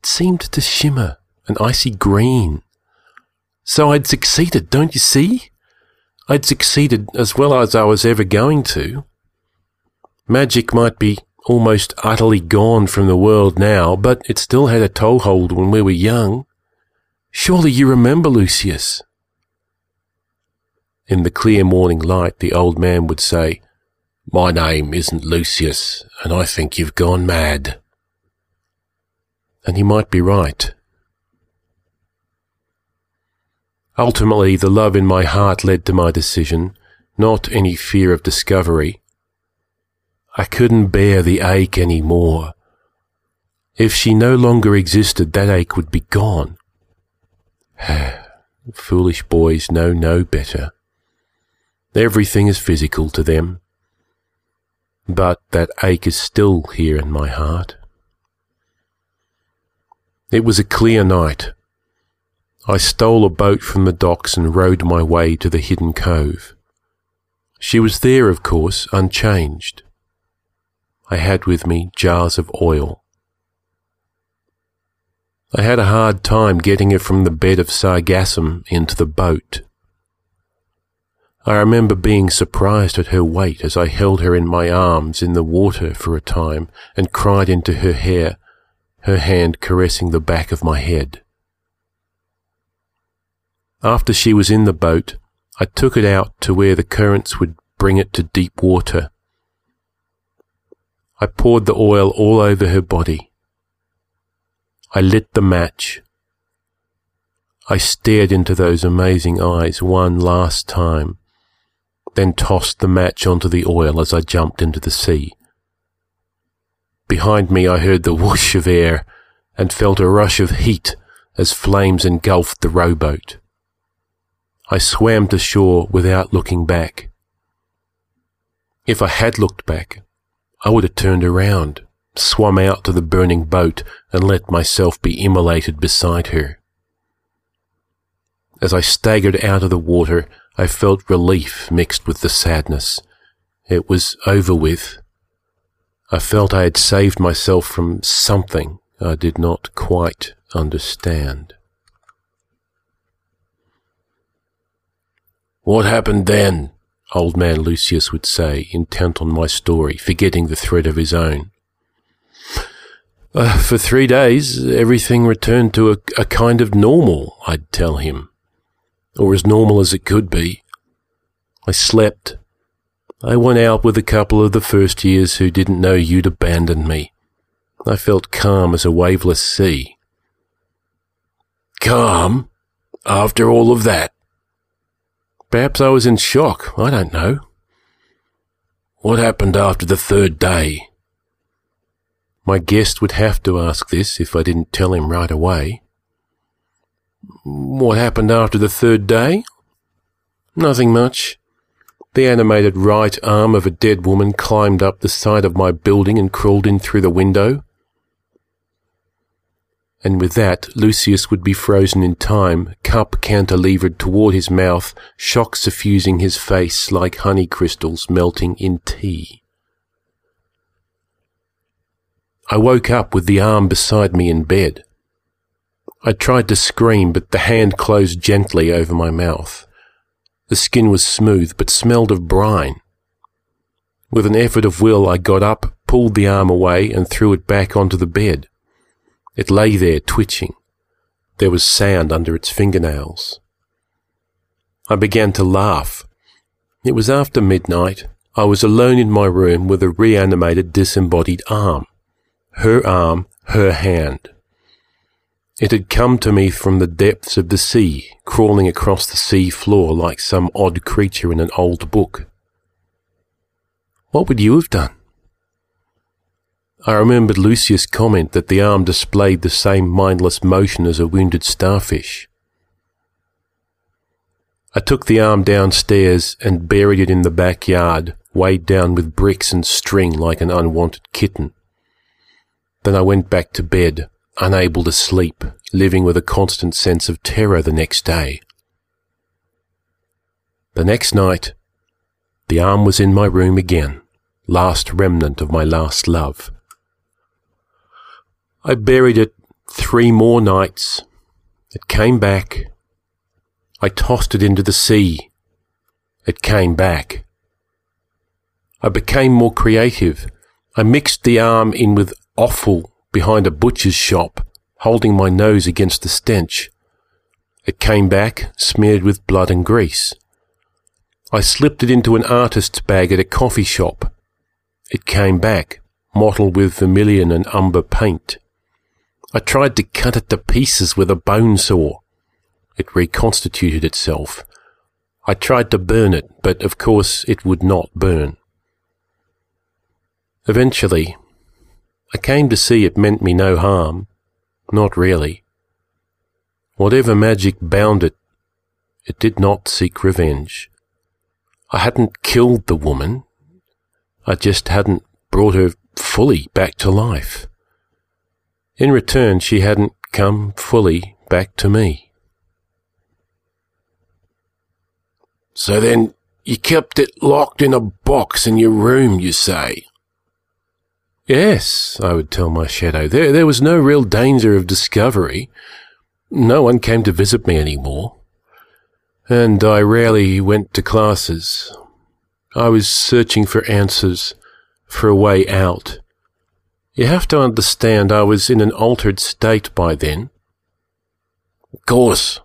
Speaker 3: It seemed to shimmer, an icy green. So I'd succeeded, don't you see? I'd succeeded as well as I was ever going to. Magic might be almost utterly gone from the world now, but it still had a toehold when we were young. Surely you remember Lucius? In the clear morning light, the old man would say, My name isn't Lucius, and I think you've gone mad. And he might be right. Ultimately, the love in my heart led to my decision, not any fear of discovery. I couldn't bear the ache any more. If she no longer existed, that ache would be gone. [sighs] Foolish boys know no better. Everything is physical to them. But that ache is still here in my heart. It was a clear night. I stole a boat from the docks and rowed my way to the hidden cove. She was there, of course, unchanged. I had with me jars of oil. I had a hard time getting her from the bed of sargassum into the boat. I remember being surprised at her weight as I held her in my arms in the water for a time and cried into her hair, her hand caressing the back of my head. After she was in the boat, I took it out to where the currents would bring it to deep water. I poured the oil all over her body. I lit the match. I stared into those amazing eyes one last time then tossed the match onto the oil as I jumped into the sea. Behind me I heard the whoosh of air and felt a rush of heat as flames engulfed the rowboat. I swam to shore without looking back. If I had looked back, I would have turned around, swum out to the burning boat, and let myself be immolated beside her. As I staggered out of the water, I felt relief mixed with the sadness. It was over with. I felt I had saved myself from something I did not quite understand. What happened then? Old man Lucius would say, intent on my story, forgetting the thread of his own. Uh, for three days, everything returned to a, a kind of normal, I'd tell him or as normal as it could be. I slept. I went out with a couple of the first years who didn't know you'd abandoned me. I felt calm as a waveless sea. Calm? After all of that? Perhaps I was in shock. I don't know. What happened after the third day? My guest would have to ask this if I didn't tell him right away. What happened after the third day? Nothing much. The animated right arm of a dead woman climbed up the side of my building and crawled in through the window. And with that, Lucius would be frozen in time, cup cantilevered toward his mouth, shock suffusing his face like honey crystals melting in tea. I woke up with the arm beside me in bed. I tried to scream, but the hand closed gently over my mouth. The skin was smooth, but smelled of brine. With an effort of will, I got up, pulled the arm away, and threw it back onto the bed. It lay there, twitching. There was sand under its fingernails. I began to laugh. It was after midnight. I was alone in my room with a reanimated disembodied arm. Her arm, her hand. It had come to me from the depths of the sea, crawling across the sea floor like some odd creature in an old book. What would you have done? I remembered Lucius' comment that the arm displayed the same mindless motion as a wounded starfish. I took the arm downstairs and buried it in the backyard, weighed down with bricks and string like an unwanted kitten. Then I went back to bed, unable to sleep, living with a constant sense of terror the next day. The next night, the arm was in my room again, last remnant of my last love. I buried it three more nights. It came back. I tossed it into the sea. It came back. I became more creative. I mixed the arm in with offal behind a butcher's shop, holding my nose against the stench. It came back, smeared with blood and grease. I slipped it into an artist's bag at a coffee shop. It came back, mottled with vermilion and umber paint. I tried to cut it to pieces with a bone saw. It reconstituted itself. I tried to burn it, but of course it would not burn. Eventually, I came to see it meant me no harm. Not really. Whatever magic bound it, it did not seek revenge. I hadn't killed the woman. I just hadn't brought her fully back to life. In return, she hadn't come fully back to me.
Speaker 4: So then you kept it locked in a box in your room, you say?
Speaker 3: Yes, I would tell my shadow. There, there was no real danger of discovery. No one came to visit me anymore. And I rarely went to classes. I was searching for answers, for a way out. You have to understand I was in an altered state by then.
Speaker 4: Of course.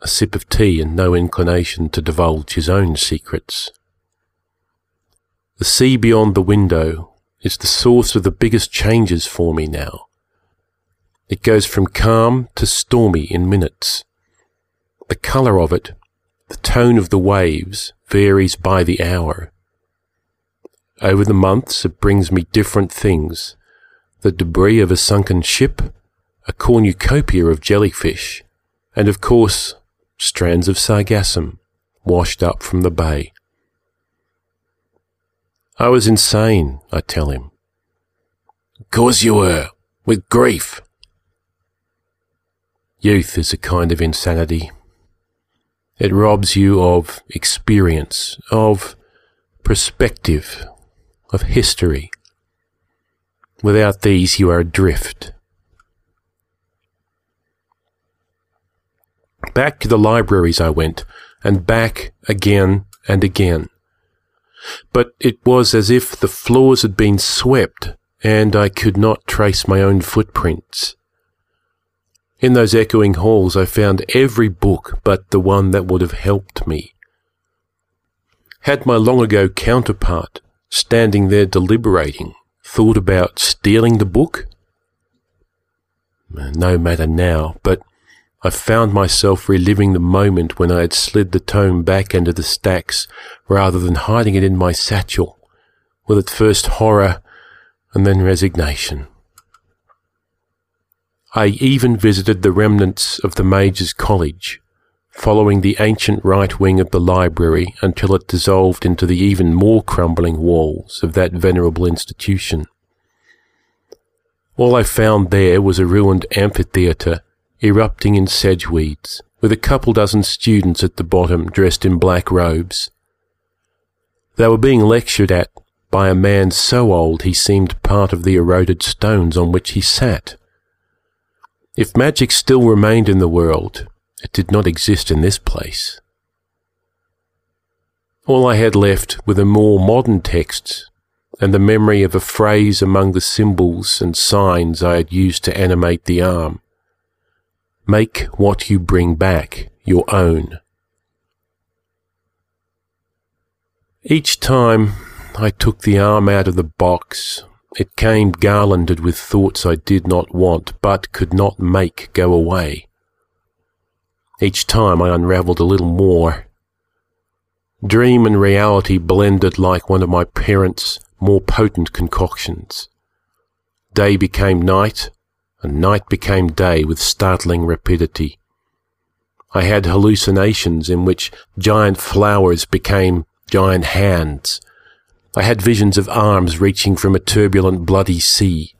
Speaker 3: A sip of tea and no inclination to divulge his own secrets. The sea beyond the window is the source of the biggest changes for me now. It goes from calm to stormy in minutes. The colour of it, the tone of the waves, varies by the hour. Over the months, it brings me different things the debris of a sunken ship, a cornucopia of jellyfish, and of course, strands of sargassum washed up from the bay. I was insane, I tell him.
Speaker 4: Cause you were, with grief.
Speaker 3: Youth is a kind of insanity. It robs you of experience, of perspective, of history. Without these, you are adrift. Back to the libraries I went, and back again and again but it was as if the floors had been swept and I could not trace my own footprints. In those echoing halls I found every book but the one that would have helped me. Had my long ago counterpart, standing there deliberating, thought about stealing the book? No matter now, but I found myself reliving the moment when I had slid the tome back into the stacks rather than hiding it in my satchel, with at first horror and then resignation. I even visited the remnants of the Major's College, following the ancient right wing of the library until it dissolved into the even more crumbling walls of that venerable institution. All I found there was a ruined amphitheatre erupting in sedgeweeds, with a couple dozen students at the bottom dressed in black robes. They were being lectured at by a man so old he seemed part of the eroded stones on which he sat. If magic still remained in the world, it did not exist in this place. All I had left were the more modern texts and the memory of a phrase among the symbols and signs I had used to animate the arm Make what you bring back your own. Each time I took the arm out of the box, it came garlanded with thoughts I did not want but could not make go away. Each time I unravelled a little more. Dream and reality blended like one of my parents' more potent concoctions. Day became night, and night became day with startling rapidity. I had hallucinations in which giant flowers became giant hands. I had visions of arms reaching from a turbulent bloody sea.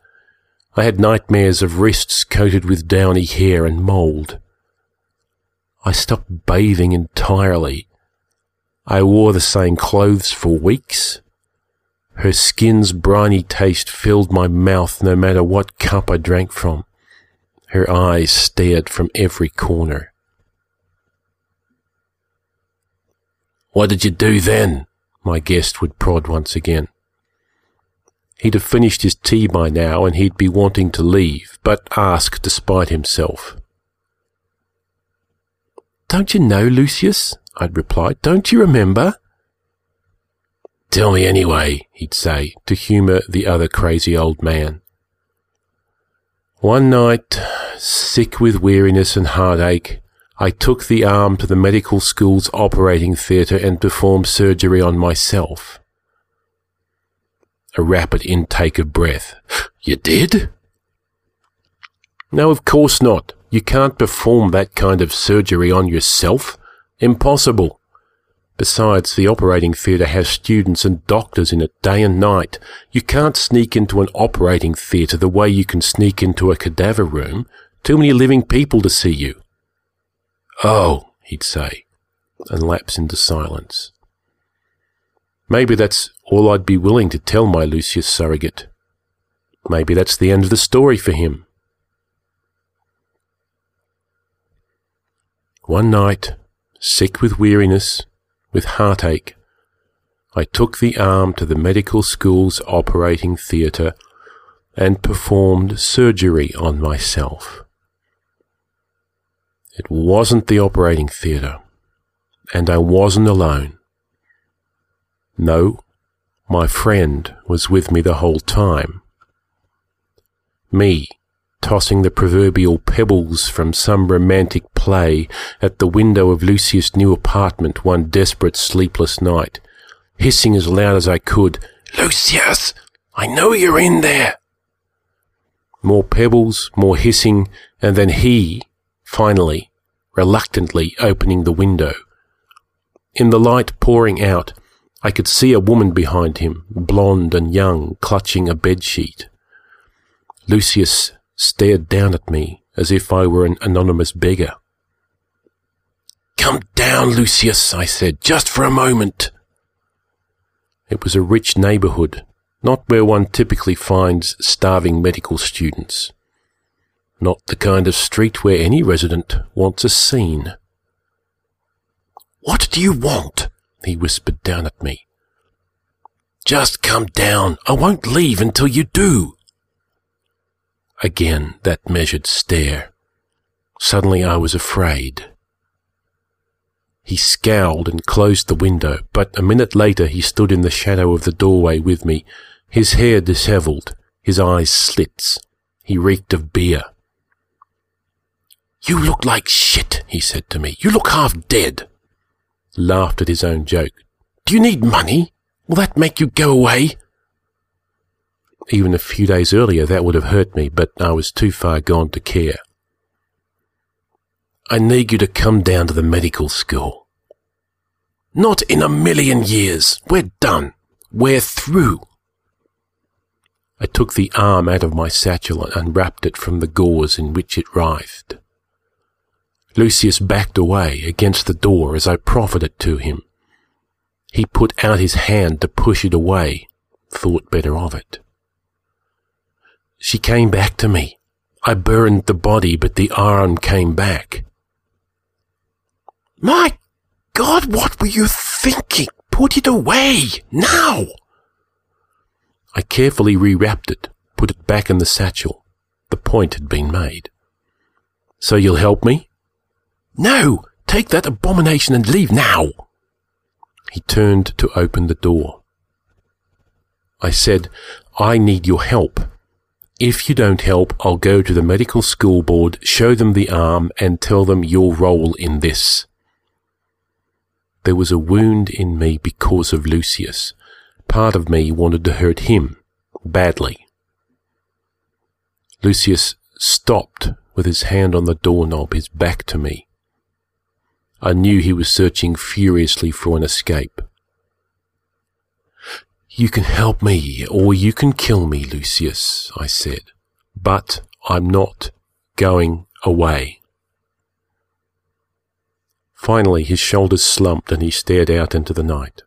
Speaker 3: I had nightmares of wrists coated with downy hair and mould. I stopped bathing entirely. I wore the same clothes for weeks. Her skin's briny taste filled my mouth no matter what cup I drank from. Her eyes stared from every corner. What did you do then? My guest would prod once again. He'd have finished his tea by now and he'd be wanting to leave, but asked despite himself. Don't you know, Lucius? I'd reply. Don't you remember? Tell me anyway, he'd say, to humour the other crazy old man. One night, sick with weariness and heartache, I took the arm to the medical school's operating theatre and performed surgery on myself. A rapid intake of breath. [gasps] You did? No, of course not. You can't perform that kind of surgery on yourself. Impossible. Besides, the operating theatre has students and doctors in it day and night. You can't sneak into an operating theatre the way you can sneak into a cadaver room. Too many living people to see you. Oh, he'd say, and lapse into silence. Maybe that's all I'd be willing to tell my Lucius surrogate. Maybe that's the end of the story for him. One night, sick with weariness, with heartache, I took the arm to the medical school's operating theatre and performed surgery on myself. It wasn't the operating theatre, and I wasn't alone. No, my friend was with me the whole time. Me, tossing the proverbial pebbles from some romantic play at the window of Lucius' new apartment one desperate sleepless night, hissing as loud as I could, Lucius, I know you're in there. More pebbles, more hissing, and then he, finally, reluctantly opening the window. In the light pouring out, I could see a woman behind him, blonde and young, clutching a bedsheet. Lucius stared down at me as if I were an anonymous beggar. Come down, Lucius, I said, just for a moment. It was a rich neighbourhood, not where one typically finds starving medical students. Not the kind of street where any resident wants a scene. What do you want? he whispered down at me. Just come down. I won't leave until you do. Again that measured stare. Suddenly I was afraid. He scowled and closed the window, but a minute later he stood in the shadow of the doorway with me, his hair dishevelled, his eyes slits. He reeked of beer. You look like shit, he said to me. You look half dead. Laughed at his own joke. Do you need money? Will that make you go away? Even a few days earlier that would have hurt me, but I was too far gone to care. I need you to come down to the medical school. Not in a million years. We're done. We're through. I took the arm out of my satchel and unwrapped it from the gauze in which it writhed. Lucius backed away against the door as I proffered it to him. He put out his hand to push it away, thought better of it. She came back to me. I burned the body, but the arm came back. My God, what were you thinking? Put it away, now! I carefully rewrapped it, put it back in the satchel. The point had been made. So you'll help me? No! Take that abomination and leave now! He turned to open the door. I said, I need your help. If you don't help, I'll go to the medical school board, show them the arm, and tell them your role in this. There was a wound in me because of Lucius. Part of me wanted to hurt him, badly. Lucius stopped with his hand on the doorknob, his back to me. I knew he was searching furiously for an escape. You can help me, or you can kill me, Lucius, I said, but I'm not going away. Finally, his shoulders slumped and he stared out into the night.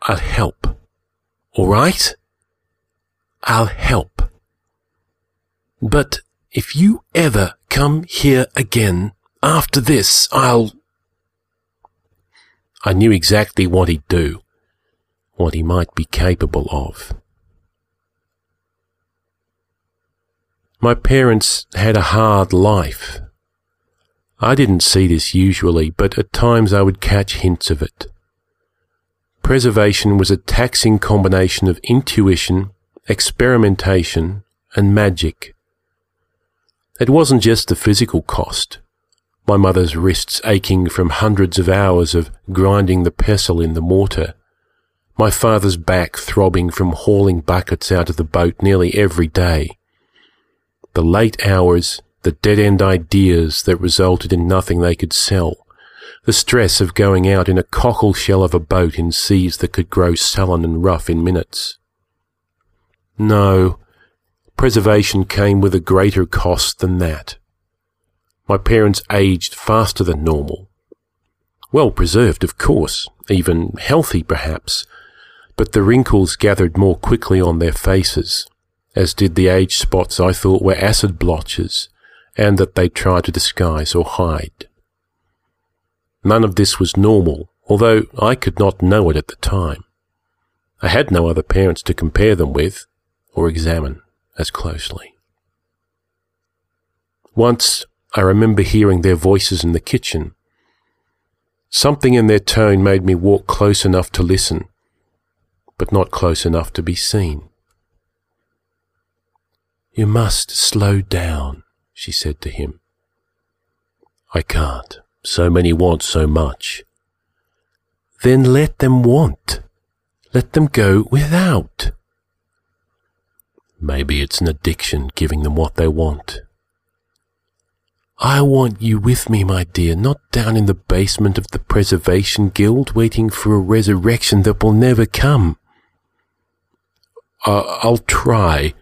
Speaker 3: I'll help. All right? I'll help. But if you ever come here again after this, I'll. I knew exactly what he'd do, what he might be capable of. My parents had a hard life. I didn't see this usually, but at times I would catch hints of it. Preservation was a taxing combination of intuition, experimentation, and magic. It wasn't just the physical cost. My mother's wrists aching from hundreds of hours of grinding the pestle in the mortar. My father's back throbbing from hauling buckets out of the boat nearly every day. The late hours, the dead-end ideas that resulted in nothing they could sell. The stress of going out in a cockle shell of a boat in seas that could grow sullen and rough in minutes. No, preservation came with a greater cost than that. My parents aged faster than normal. Well preserved, of course, even healthy perhaps, but the wrinkles gathered more quickly on their faces, as did the age spots I thought were acid blotches, and that they tried to disguise or hide. None of this was normal, although I could not know it at the time. I had no other parents to compare them with or examine as closely. Once I remember hearing their voices in the kitchen. Something in their tone made me walk close enough to listen, but not close enough to be seen. You must slow down, she said to him. I can't. So many want so much. Then let them want. Let them go without. Maybe it's an addiction giving them what they want. I want you with me, my dear, not down in the basement of the Preservation Guild waiting for a resurrection that will never come. Uh, I'll try.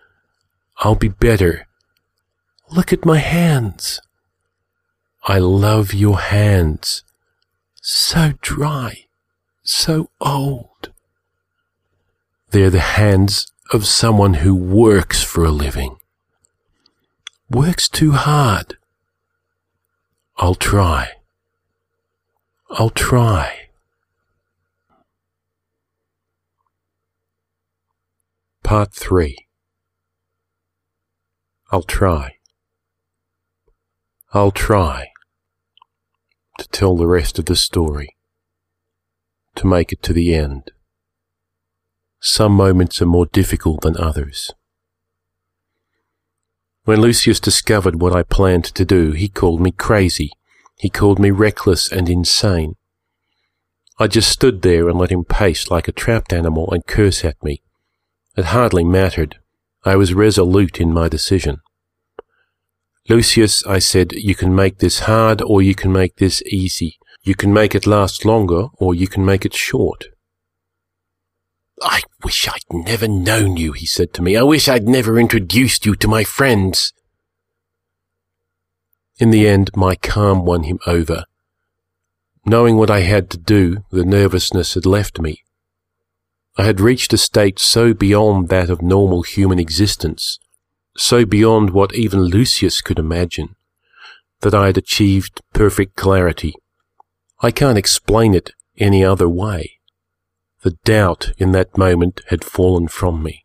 Speaker 3: I'll be better. Look at my hands. I love your hands. So dry, so old. They're the hands of someone who works for a living. Works too hard. I'll try. I'll try. Part 3 I'll try. I'll try to tell the rest of the story, to make it to the end. Some moments are more difficult than others. When Lucius discovered what I planned to do, he called me crazy. He called me reckless and insane. I just stood there and let him pace like a trapped animal and curse at me. It hardly mattered. I was resolute in my decision. Lucius, I said, you can make this hard or you can make this easy. You can make it last longer or you can make it short. I wish I'd never known you, he said to me. I wish I'd never introduced you to my friends. In the end, my calm won him over. Knowing what I had to do, the nervousness had left me. I had reached a state so beyond that of normal human existence, so beyond what even Lucius could imagine, that I had achieved perfect clarity. I can't explain it any other way. The doubt in that moment had fallen from me.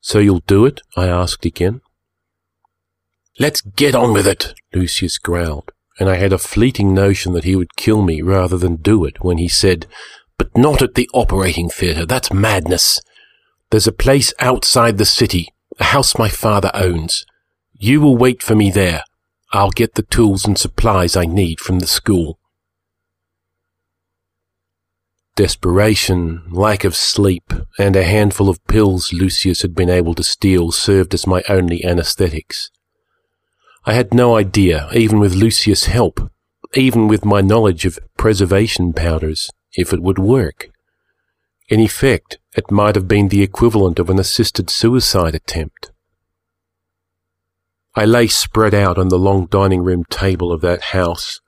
Speaker 3: So you'll do it? I asked again. Let's get on with it, Lucius growled, and I had a fleeting notion that he would kill me rather than do it when he said, But not at the operating theatre, that's madness. There's a place outside the city, a house my father owns. You will wait for me there. I'll get the tools and supplies I need from the school. Desperation, lack of sleep, and a handful of pills Lucius had been able to steal served as my only anesthetics. I had no idea, even with Lucius' help, even with my knowledge of preservation powders, if it would work. In effect, it might have been the equivalent of an assisted suicide attempt. I lay spread out on the long dining room table of that house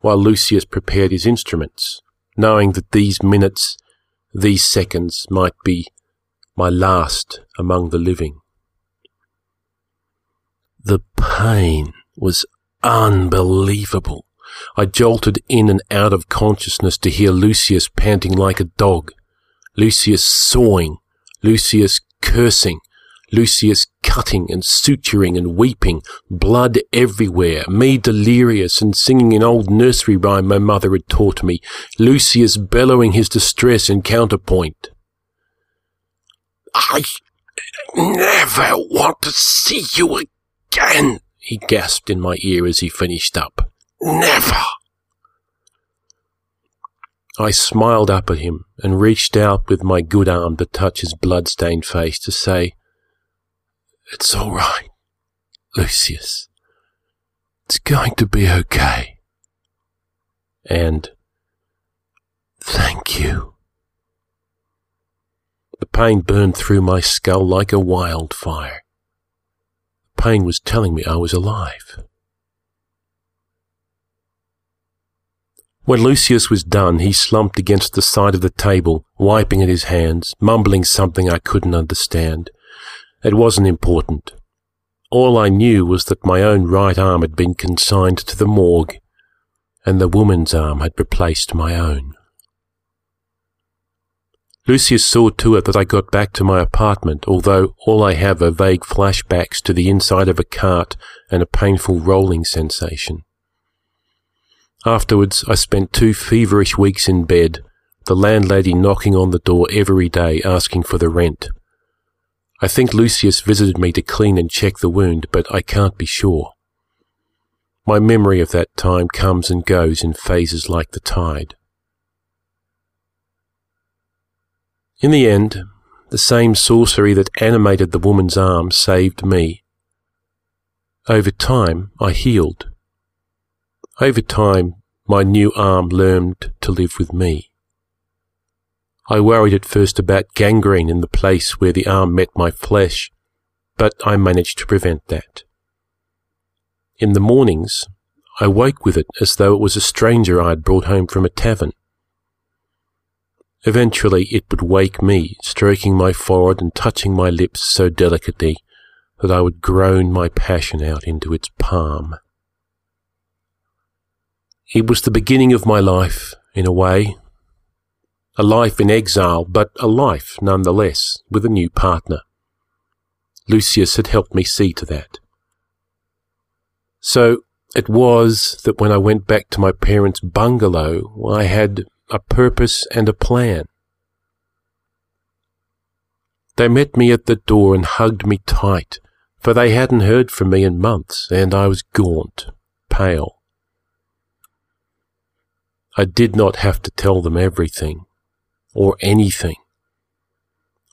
Speaker 3: while Lucius prepared his instruments, knowing that these minutes, these seconds might be my last among the living. The pain was unbelievable. I jolted in and out of consciousness to hear Lucius panting like a dog, Lucius sawing, Lucius cursing, Lucius cutting and suturing and weeping, blood everywhere, me delirious and singing an old nursery rhyme my mother had taught me, Lucius bellowing his distress in counterpoint. I never want to see you again, he gasped in my ear as he finished up. Never! I smiled up at him and reached out with my good arm to touch his blood-stained face to say, It's all right, Lucius. It's going to be okay. And thank you. The pain burned through my skull like a wildfire. The pain was telling me I was alive. When Lucius was done, he slumped against the side of the table, wiping at his hands, mumbling something I couldn't understand. It wasn't important. All I knew was that my own right arm had been consigned to the morgue, and the woman's arm had replaced my own. Lucius saw to it that I got back to my apartment, although all I have are vague flashbacks to the inside of a cart and a painful rolling sensation. Afterwards, I spent two feverish weeks in bed, the landlady knocking on the door every day asking for the rent. I think Lucius visited me to clean and check the wound, but I can't be sure. My memory of that time comes and goes in phases like the tide. In the end, the same sorcery that animated the woman's arm saved me. Over time, I healed. Over time, my new arm learned to live with me. I worried at first about gangrene in the place where the arm met my flesh, but I managed to prevent that. In the mornings, I woke with it as though it was a stranger I had brought home from a tavern. Eventually, it would wake me, stroking my forehead and touching my lips so delicately that I would groan my passion out into its palm. It was the beginning of my life, in a way. A life in exile, but a life nonetheless, with a new partner. Lucius had helped me see to that. So it was that when I went back to my parents' bungalow, I had a purpose and a plan. They met me at the door and hugged me tight, for they hadn't heard from me in months, and I was gaunt, pale. I did not have to tell them everything, or anything.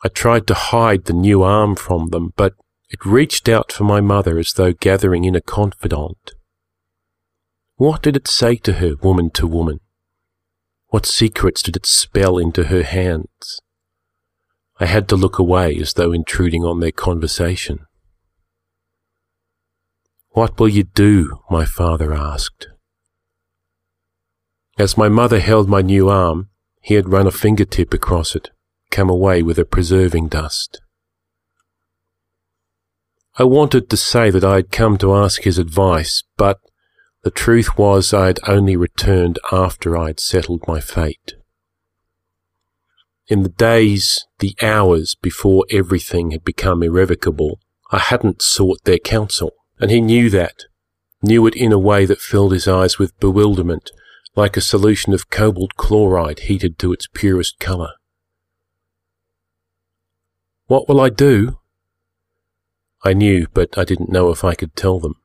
Speaker 3: I tried to hide the new arm from them, but it reached out for my mother as though gathering in a confidant. What did it say to her, woman to woman? What secrets did it spell into her hands? I had to look away as though intruding on their conversation. What will you do? my father asked. As my mother held my new arm, he had run a fingertip across it, come away with a preserving dust. I wanted to say that I had come to ask his advice, but the truth was I had only returned after I had settled my fate. In the days, the hours before everything had become irrevocable, I hadn't sought their counsel. and he knew that, knew it in a way that filled his eyes with bewilderment, like a solution of cobalt chloride heated to its purest colour. What will I do? I knew, but I didn't know if I could tell them.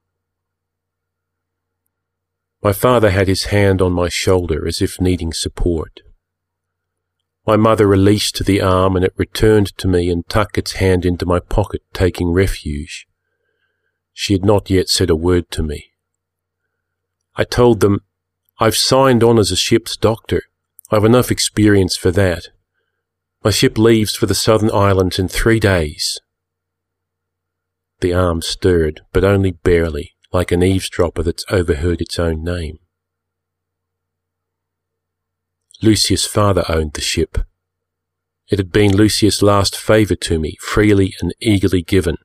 Speaker 3: My father had his hand on my shoulder as if needing support. My mother released the arm and it returned to me and tucked its hand into my pocket, taking refuge. She had not yet said a word to me. I told them, I've signed on as a ship's doctor. I've enough experience for that. My ship leaves for the southern islands in three days. The arm stirred, but only barely, like an eavesdropper that's overheard its own name. Lucius' father owned the ship. It had been Lucius' last favour to me, freely and eagerly given.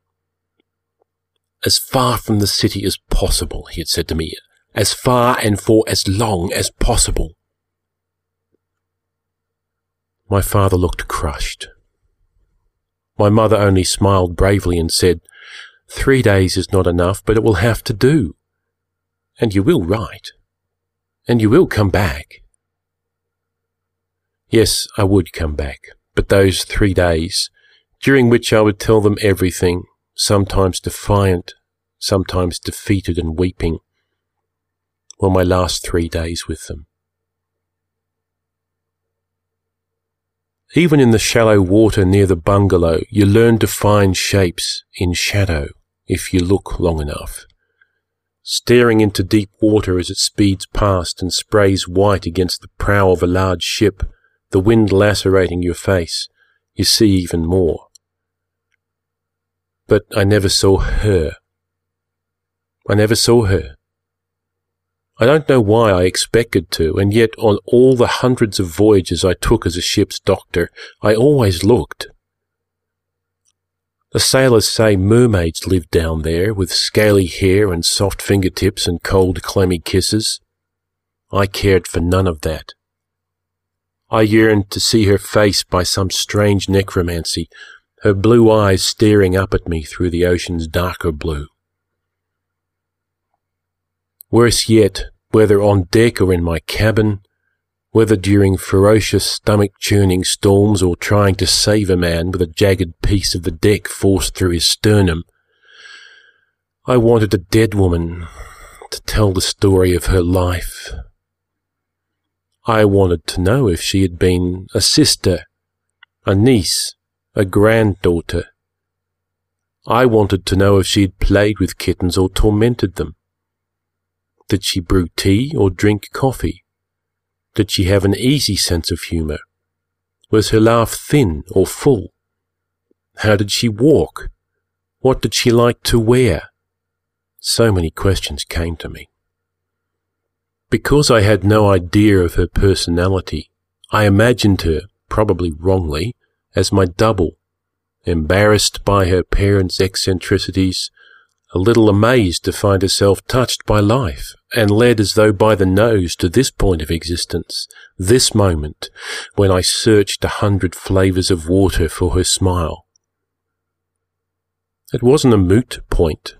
Speaker 3: As far from the city as possible, he had said to me, as far and for as long as possible. My father looked crushed. My mother only smiled bravely and said, Three days is not enough, but it will have to do. And you will write. And you will come back. Yes, I would come back, but those three days, during which I would tell them everything, sometimes defiant, sometimes defeated and weeping, were my last three days with them. Even in the shallow water near the bungalow, you learn to find shapes in shadow if you look long enough. Staring into deep water as it speeds past and sprays white against the prow of a large ship, the wind lacerating your face, you see even more. But I never saw her. I never saw her. I don't know why I expected to, and yet on all the hundreds of voyages I took as a ship's doctor, I always looked. The sailors say mermaids live down there with scaly hair and soft fingertips and cold clammy kisses. I cared for none of that. I yearned to see her face by some strange necromancy, her blue eyes staring up at me through the ocean's darker blue. Worse yet, whether on deck or in my cabin, whether during ferocious stomach churning storms or trying to save a man with a jagged piece of the deck forced through his sternum, I wanted a dead woman to tell the story of her life. I wanted to know if she had been a sister, a niece, a granddaughter. I wanted to know if she had played with kittens or tormented them. Did she brew tea or drink coffee? Did she have an easy sense of humour? Was her laugh thin or full? How did she walk? What did she like to wear? So many questions came to me. Because I had no idea of her personality, I imagined her, probably wrongly, as my double, embarrassed by her parents' eccentricities, a little amazed to find herself touched by life and led as though by the nose to this point of existence, this moment when I searched a hundred flavours of water for her smile. It wasn't a moot point.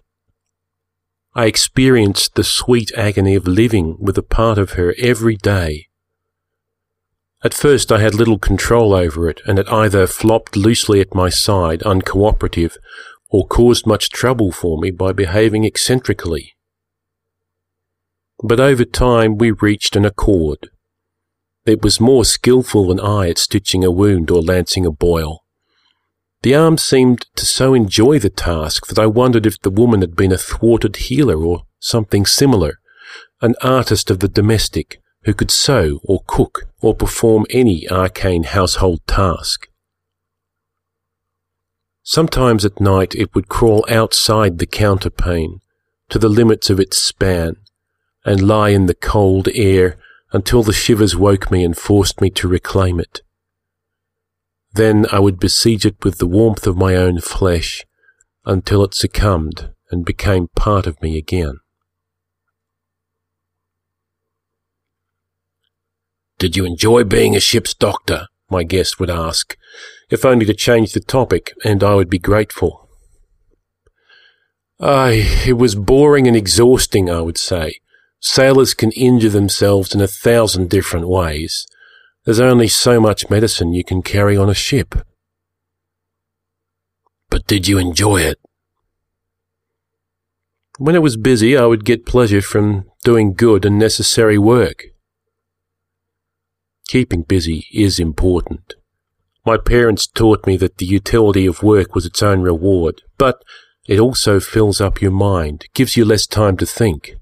Speaker 3: I experienced the sweet agony of living with a part of her every day. At first I had little control over it, and it either flopped loosely at my side, uncooperative, or caused much trouble for me by behaving eccentrically. But over time we reached an accord. It was more skilful than I at stitching a wound or lancing a boil. The arm seemed to so enjoy the task that I wondered if the woman had been a thwarted healer or something similar, an artist of the domestic who could sew or cook or perform any arcane household task. Sometimes at night it would crawl outside the counterpane, to the limits of its span, and lie in the cold air until the shivers woke me and forced me to reclaim it. Then I would besiege it with the warmth of my own flesh until it succumbed and became part of me again. Did you enjoy being a ship's doctor? my guest would ask, if only to change the topic, and I would be grateful. Aye, it was boring and exhausting, I would say. Sailors can injure themselves in a thousand different ways. There's only so much medicine you can carry on a ship. But did you enjoy it? When it was busy, I would get pleasure from doing good and necessary work. Keeping busy is important. My parents taught me that the utility of work was its own reward, but it also fills up your mind, gives you less time to think.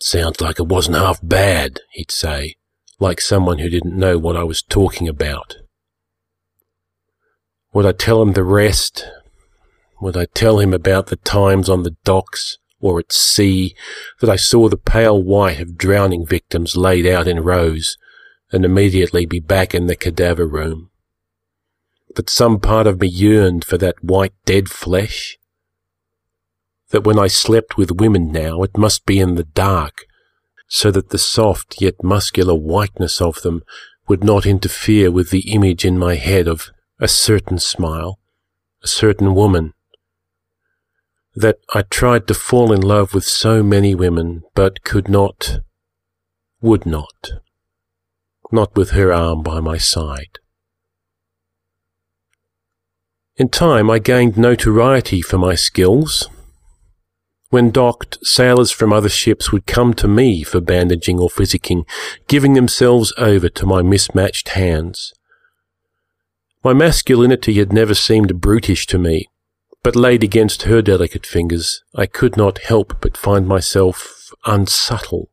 Speaker 3: Sounds like it wasn't half bad, he'd say, like someone who didn't know what I was talking about. Would I tell him the rest? Would I tell him about the times on the docks or at sea that I saw the pale white of drowning victims laid out in rows and immediately be back in the cadaver room? That some part of me yearned for that white dead flesh? That when I slept with women now it must be in the dark, so that the soft yet muscular whiteness of them would not interfere with the image in my head of a certain smile, a certain woman. That I tried to fall in love with so many women, but could not, would not, not with her arm by my side. In time, I gained notoriety for my skills. When docked, sailors from other ships would come to me for bandaging or physicking, giving themselves over to my mismatched hands. My masculinity had never seemed brutish to me, but laid against her delicate fingers, I could not help but find myself unsubtle,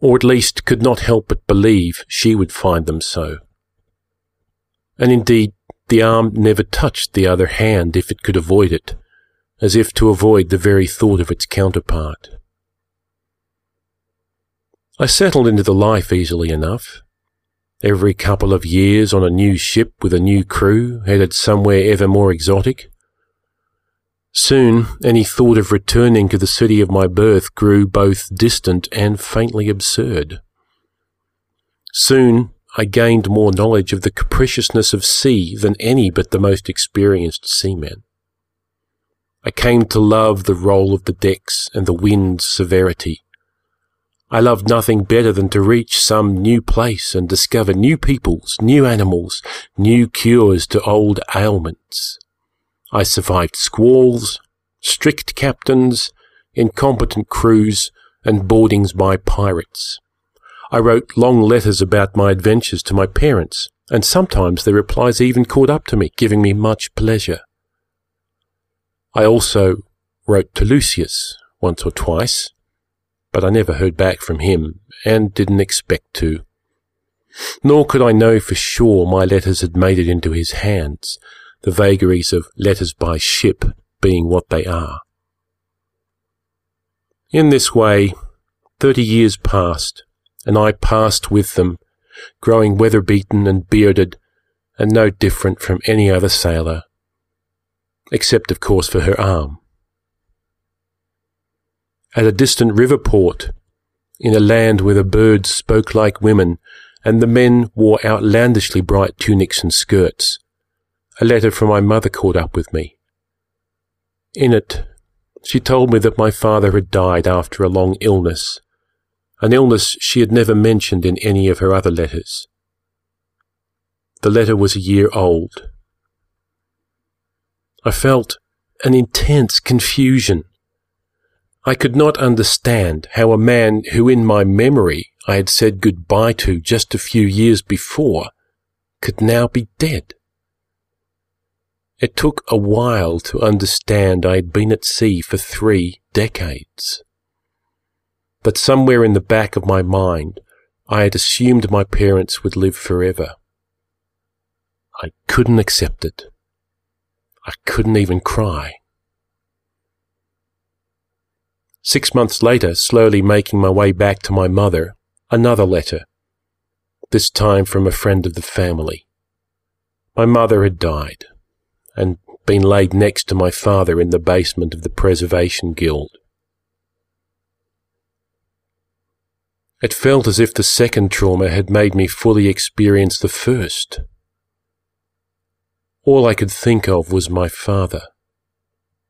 Speaker 3: or at least could not help but believe she would find them so. And indeed, the arm never touched the other hand if it could avoid it, as if to avoid the very thought of its counterpart. I settled into the life easily enough, Every couple of years on a new ship with a new crew, headed somewhere ever more exotic. Soon, any thought of returning to the city of my birth grew both distant and faintly absurd. Soon, I gained more knowledge of the capriciousness of sea than any but the most experienced seamen. I came to love the roll of the decks and the wind's severity, I loved nothing better than to reach some new place and discover new peoples, new animals, new cures to old ailments. I survived squalls, strict captains, incompetent crews, and boardings by pirates. I wrote long letters about my adventures to my parents, and sometimes their replies even caught up to me, giving me much pleasure. I also wrote to Lucius once or twice, but I never heard back from him and didn't expect to. Nor could I know for sure my letters had made it into his hands, the vagaries of letters by ship being what they are. In this way, thirty years passed, and I passed with them, growing weather-beaten and bearded, and no different from any other sailor, except of course for her arm at a distant river port, in a land where the birds spoke like women, and the men wore outlandishly bright tunics and skirts. A letter from my mother caught up with me. In it, she told me that my father had died after a long illness, an illness she had never mentioned in any of her other letters. The letter was a year old. I felt an intense confusion I could not understand how a man who in my memory I had said goodbye to just a few years before could now be dead. It took a while to understand I had been at sea for three decades. But somewhere in the back of my mind, I had assumed my parents would live forever. I couldn't accept it. I couldn't even cry. Six months later, slowly making my way back to my mother, another letter, this time from a friend of the family. My mother had died and been laid next to my father in the basement of the Preservation Guild. It felt as if the second trauma had made me fully experience the first. All I could think of was my father,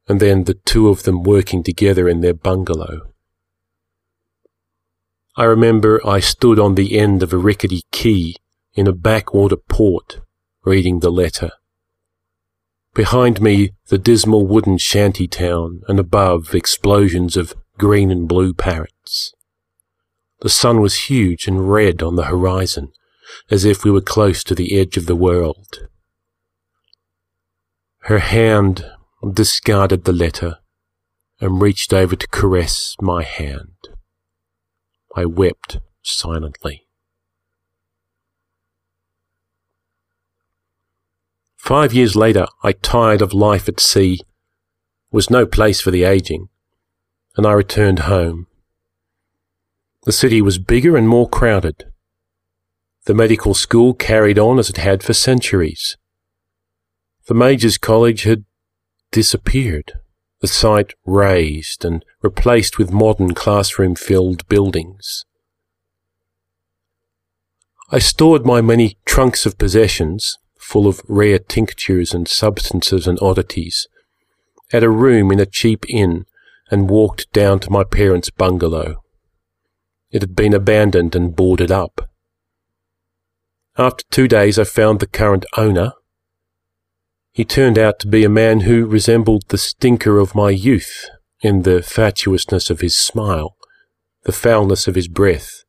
Speaker 3: and then the two of them working together in their bungalow. I remember I stood on the end of a rickety quay in a backwater port reading the letter. Behind me, the dismal wooden shanty town, and above, explosions of green and blue parrots. The sun was huge and red on the horizon, as if we were close to the edge of the world. Her hand discarded the letter and reached over to caress my hand. I wept silently. Five years later, I tired of life at sea, was no place for the aging, and I returned home. The city was bigger and more crowded. The medical school carried on as it had for centuries. The Majors College had disappeared, the site razed and replaced with modern classroom filled buildings. I stored my many trunks of possessions, full of rare tinctures and substances and oddities, at a room in a cheap inn and walked down to my parents' bungalow. It had been abandoned and boarded up. After two days I found the current owner, he turned out to be a man who resembled the stinker of my youth in the fatuousness of his smile, the foulness of his breath.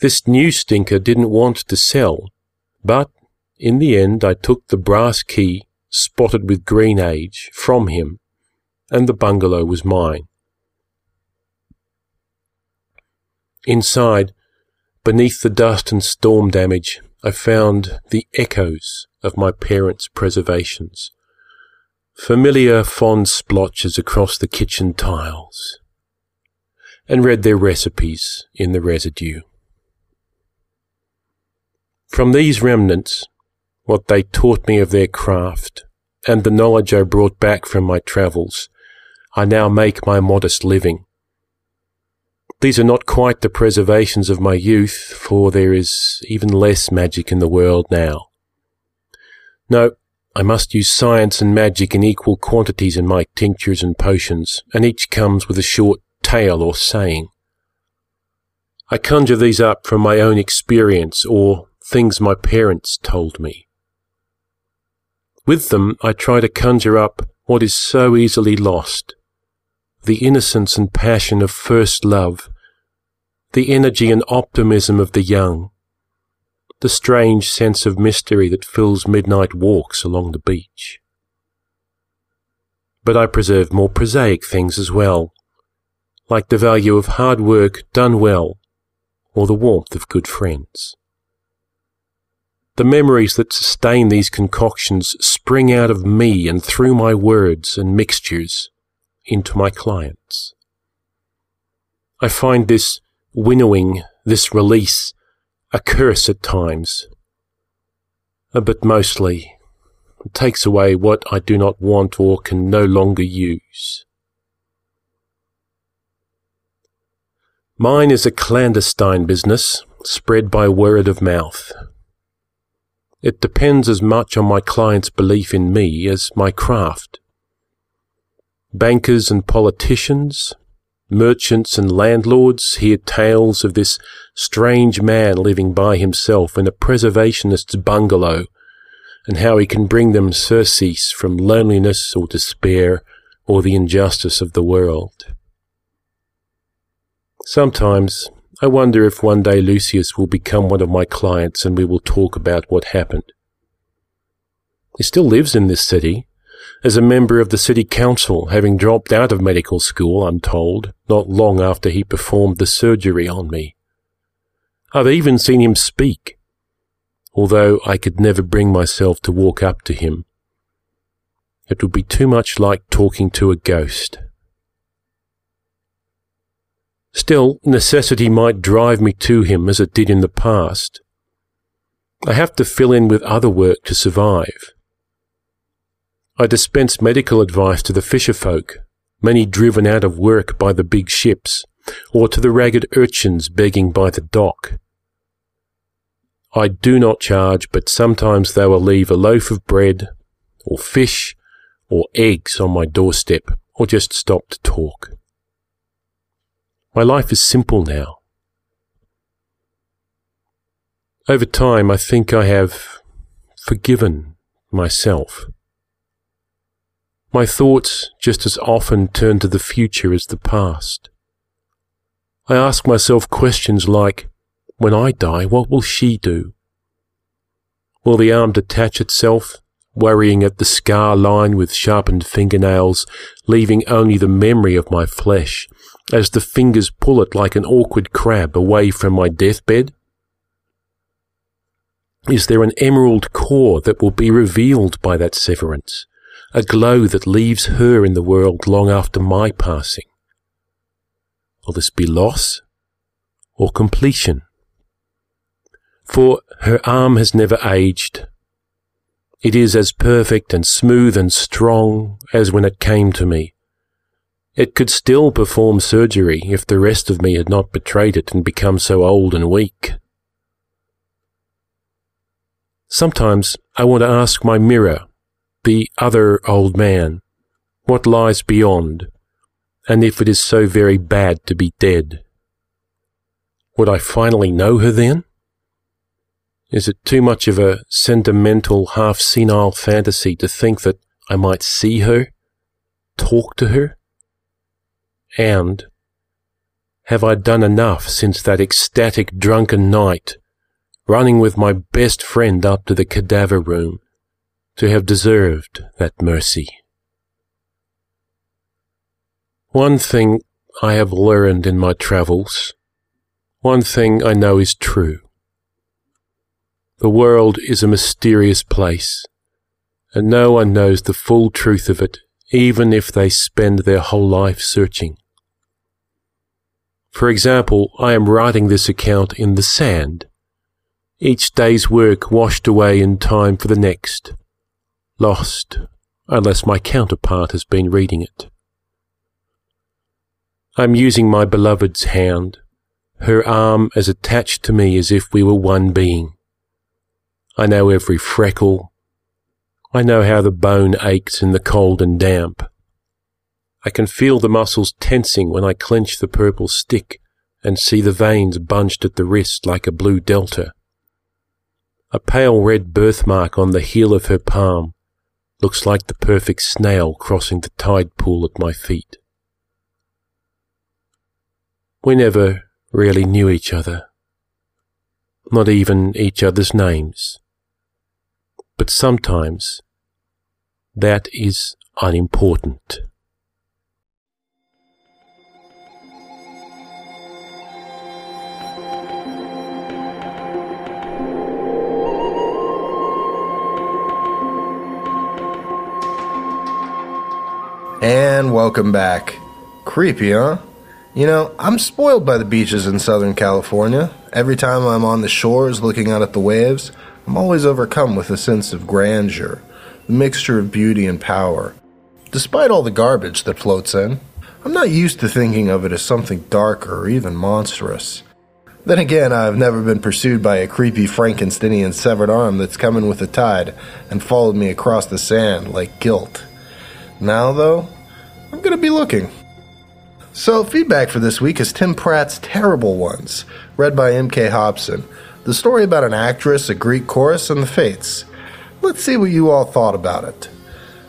Speaker 3: This new stinker didn't want to sell, but in the end I took the brass key, spotted with green age, from him, and the bungalow was mine. Inside, beneath the dust and storm damage, I found the echoes of my parents' preservations, familiar fond splotches across the kitchen tiles, and read their recipes in the residue. From these remnants, what they taught me of their craft, and the knowledge I brought back from my travels, I now make my modest living. These are not quite the preservations of my youth, for there is even less magic in the world now. No, I must use science and magic in equal quantities in my tinctures and potions, and each comes with a short tale or saying. I conjure these up from my own experience or things my parents told me. With them, I try to conjure up what is so easily lost the innocence and passion of first love, the energy and optimism of the young, the strange sense of mystery that fills midnight walks along the beach. But I preserve more prosaic things as well, like the value of hard work done well, or the warmth of good friends. The memories that sustain these concoctions spring out of me and through my words and mixtures into my clients. I find this winnowing, this release, a curse at times, uh, but mostly it takes away what I do not want or can no longer use. Mine is a clandestine business, spread by word of mouth. It depends as much on my client's belief in me as my craft. Bankers and politicians, Merchants and landlords hear tales of this strange man living by himself in a preservationist's bungalow, and how he can bring them surcease from loneliness or despair or the injustice of the world. Sometimes I wonder if one day Lucius will become one of my clients and we will talk about what happened. He still lives in this city, as a member of the city council, having dropped out of medical school, I'm told, not long after he performed the surgery on me. I've even seen him speak, although I could never bring myself to walk up to him. It would be too much like talking to a ghost. Still, necessity might drive me to him as it did in the past. I have to fill in with other work to survive. I dispense medical advice to the fisher folk, many driven out of work by the big ships, or to the ragged urchins begging by the dock. I do not charge, but sometimes they will leave a loaf of bread, or fish, or eggs on my doorstep, or just stop to talk. My life is simple now. Over time, I think I have forgiven myself. My thoughts just as often turn to the future as the past. I ask myself questions like, when I die, what will she do? Will the arm detach itself, worrying at the scar line with sharpened fingernails, leaving only the memory of my flesh, as the fingers pull it like an awkward crab away from my deathbed? Is there an emerald core that will be revealed by that severance, a glow that leaves her in the world long after my passing? Will this be loss or completion? For her arm has never aged. It is as perfect and smooth and strong as when it came to me. It could still perform surgery if the rest of me had not betrayed it and become so old and weak. Sometimes I want to ask my mirror, the other old man, what lies beyond, and if it is so very bad to be dead. Would I finally know her then? Is it too much of a sentimental, half senile fantasy to think that I might see her, talk to her? And have I done enough since that ecstatic drunken night running with my best friend up to the cadaver room to have deserved that mercy. One thing I have learned in my travels, one thing I know is true. The world is a mysterious place, and no one knows the full truth of it, even if they spend their whole life searching. For example, I am writing this account in the sand, each day's work washed away in time for the next, lost, unless my counterpart has been reading it. I'm using my beloved's hand, her arm as attached to me as if we were one being. I know every freckle. I know how the bone aches in the cold and damp. I can feel the muscles tensing when I clench the purple stick and see the veins bunched at the wrist like a blue delta. A pale red birthmark on the heel of her palm looks like the perfect snail crossing the tide pool at my feet. We never really knew each other, not even each other's names. But sometimes that is unimportant.
Speaker 1: And welcome back. Creepy, huh? You know, I'm spoiled by the beaches in Southern California. Every time I'm on the shores looking out at the waves, I'm always overcome with a sense of grandeur, the mixture of beauty and power. Despite all the garbage that floats in, I'm not used to thinking of it as something darker or even monstrous. Then again, I've never been pursued by a creepy Frankensteinian severed arm that's coming with the tide and followed me across the sand like guilt. Now, though, I'm going to be looking. So, feedback for this week is Tim Pratt's Terrible Ones, read by M.K. Hobson. The story about an actress, a Greek chorus, and the fates. Let's see what you all thought about it.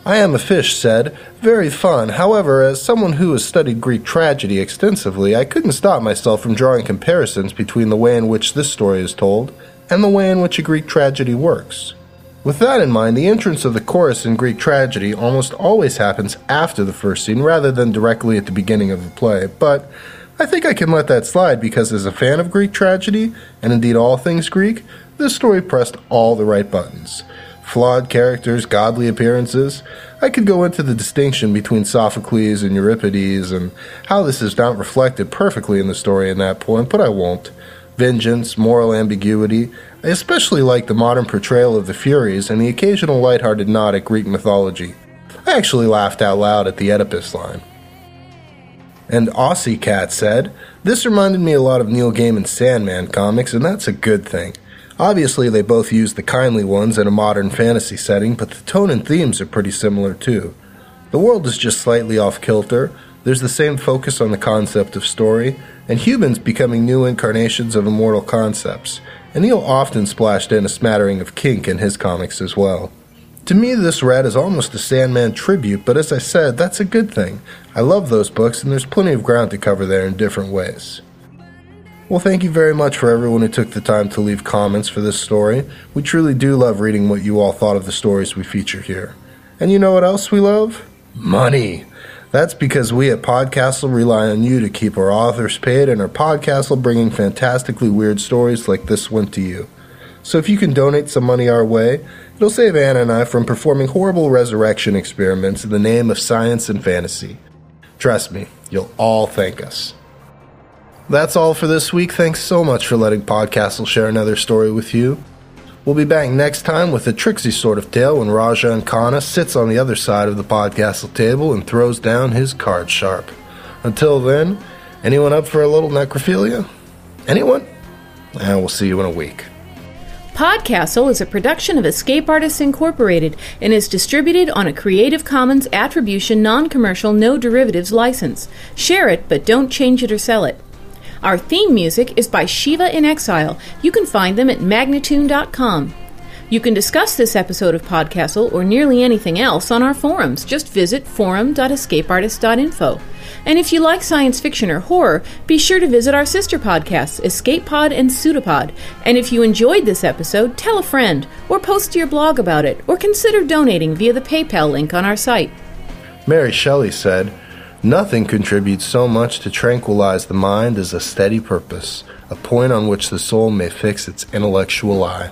Speaker 1: I Am a Fish said, Very fun. However, as someone who has studied Greek tragedy extensively, I couldn't stop myself from drawing comparisons between the way in which this story is told and the way in which a Greek tragedy works. With that in mind, the entrance of the chorus in Greek tragedy almost always happens after the first scene rather than directly at the beginning of the play, but I think I can let that slide because as a fan of Greek tragedy, and indeed all things Greek, this story pressed all the right buttons. Flawed characters, godly appearances. I could go into the distinction between Sophocles and Euripides and how this is not reflected perfectly in the story in that point, but I won't vengeance, moral ambiguity. I especially like the modern portrayal of the Furies and the occasional lighthearted nod at Greek mythology. I actually laughed out loud at the Oedipus line. And Aussie Cat said, This reminded me a lot of Neil Gaiman's Sandman comics, and that's a good thing. Obviously, they both use the kindly ones in a modern fantasy setting, but the tone and themes are pretty similar too. The world is just slightly off kilter. There's the same focus on the concept of story, and humans becoming new incarnations of immortal concepts. And Neil often splashed in a smattering of kink in his comics as well. To me, this red is almost a Sandman tribute, but as I said, that's a good thing. I love those books, and there's plenty of ground to cover there in different ways. Well, thank you very much for everyone who took the time to leave comments for this story. We truly do love reading what you all thought of the stories we feature here. And you know what else we love? Money. That's because we at Podcastle rely on you to keep our authors paid and our Podcastle bringing fantastically weird stories like this one to you. So if you can donate some money our way, it'll save Anna and I from performing horrible resurrection experiments in the name of science and fantasy. Trust me, you'll all thank us. That's all for this week. Thanks so much for letting Podcastle share another story with you. We'll be back next time with a tricksy sort of tale when Rajan Khanna sits on the other side of the Podcastle table and throws down his card sharp. Until then, anyone up for a little necrophilia? Anyone? And we'll see you in a week.
Speaker 5: Podcastle is a production of Escape Artists Incorporated and is distributed on a Creative Commons Attribution Non Commercial No Derivatives license. Share it, but don't change it or sell it. Our theme music is by Shiva in Exile. You can find them at magnatune.com. You can discuss this episode of Podcastle or nearly anything else on our forums. Just visit forum.escapeartist.info. And if you like science fiction or horror, be sure to visit our sister podcasts, Escape Pod and Pseudopod. And if you enjoyed this episode, tell a friend, or post to your blog about it, or consider donating via the PayPal link on our site.
Speaker 1: Mary Shelley said, Nothing contributes so much to tranquilize the mind as a steady purpose, a point on which the soul may fix its intellectual eye.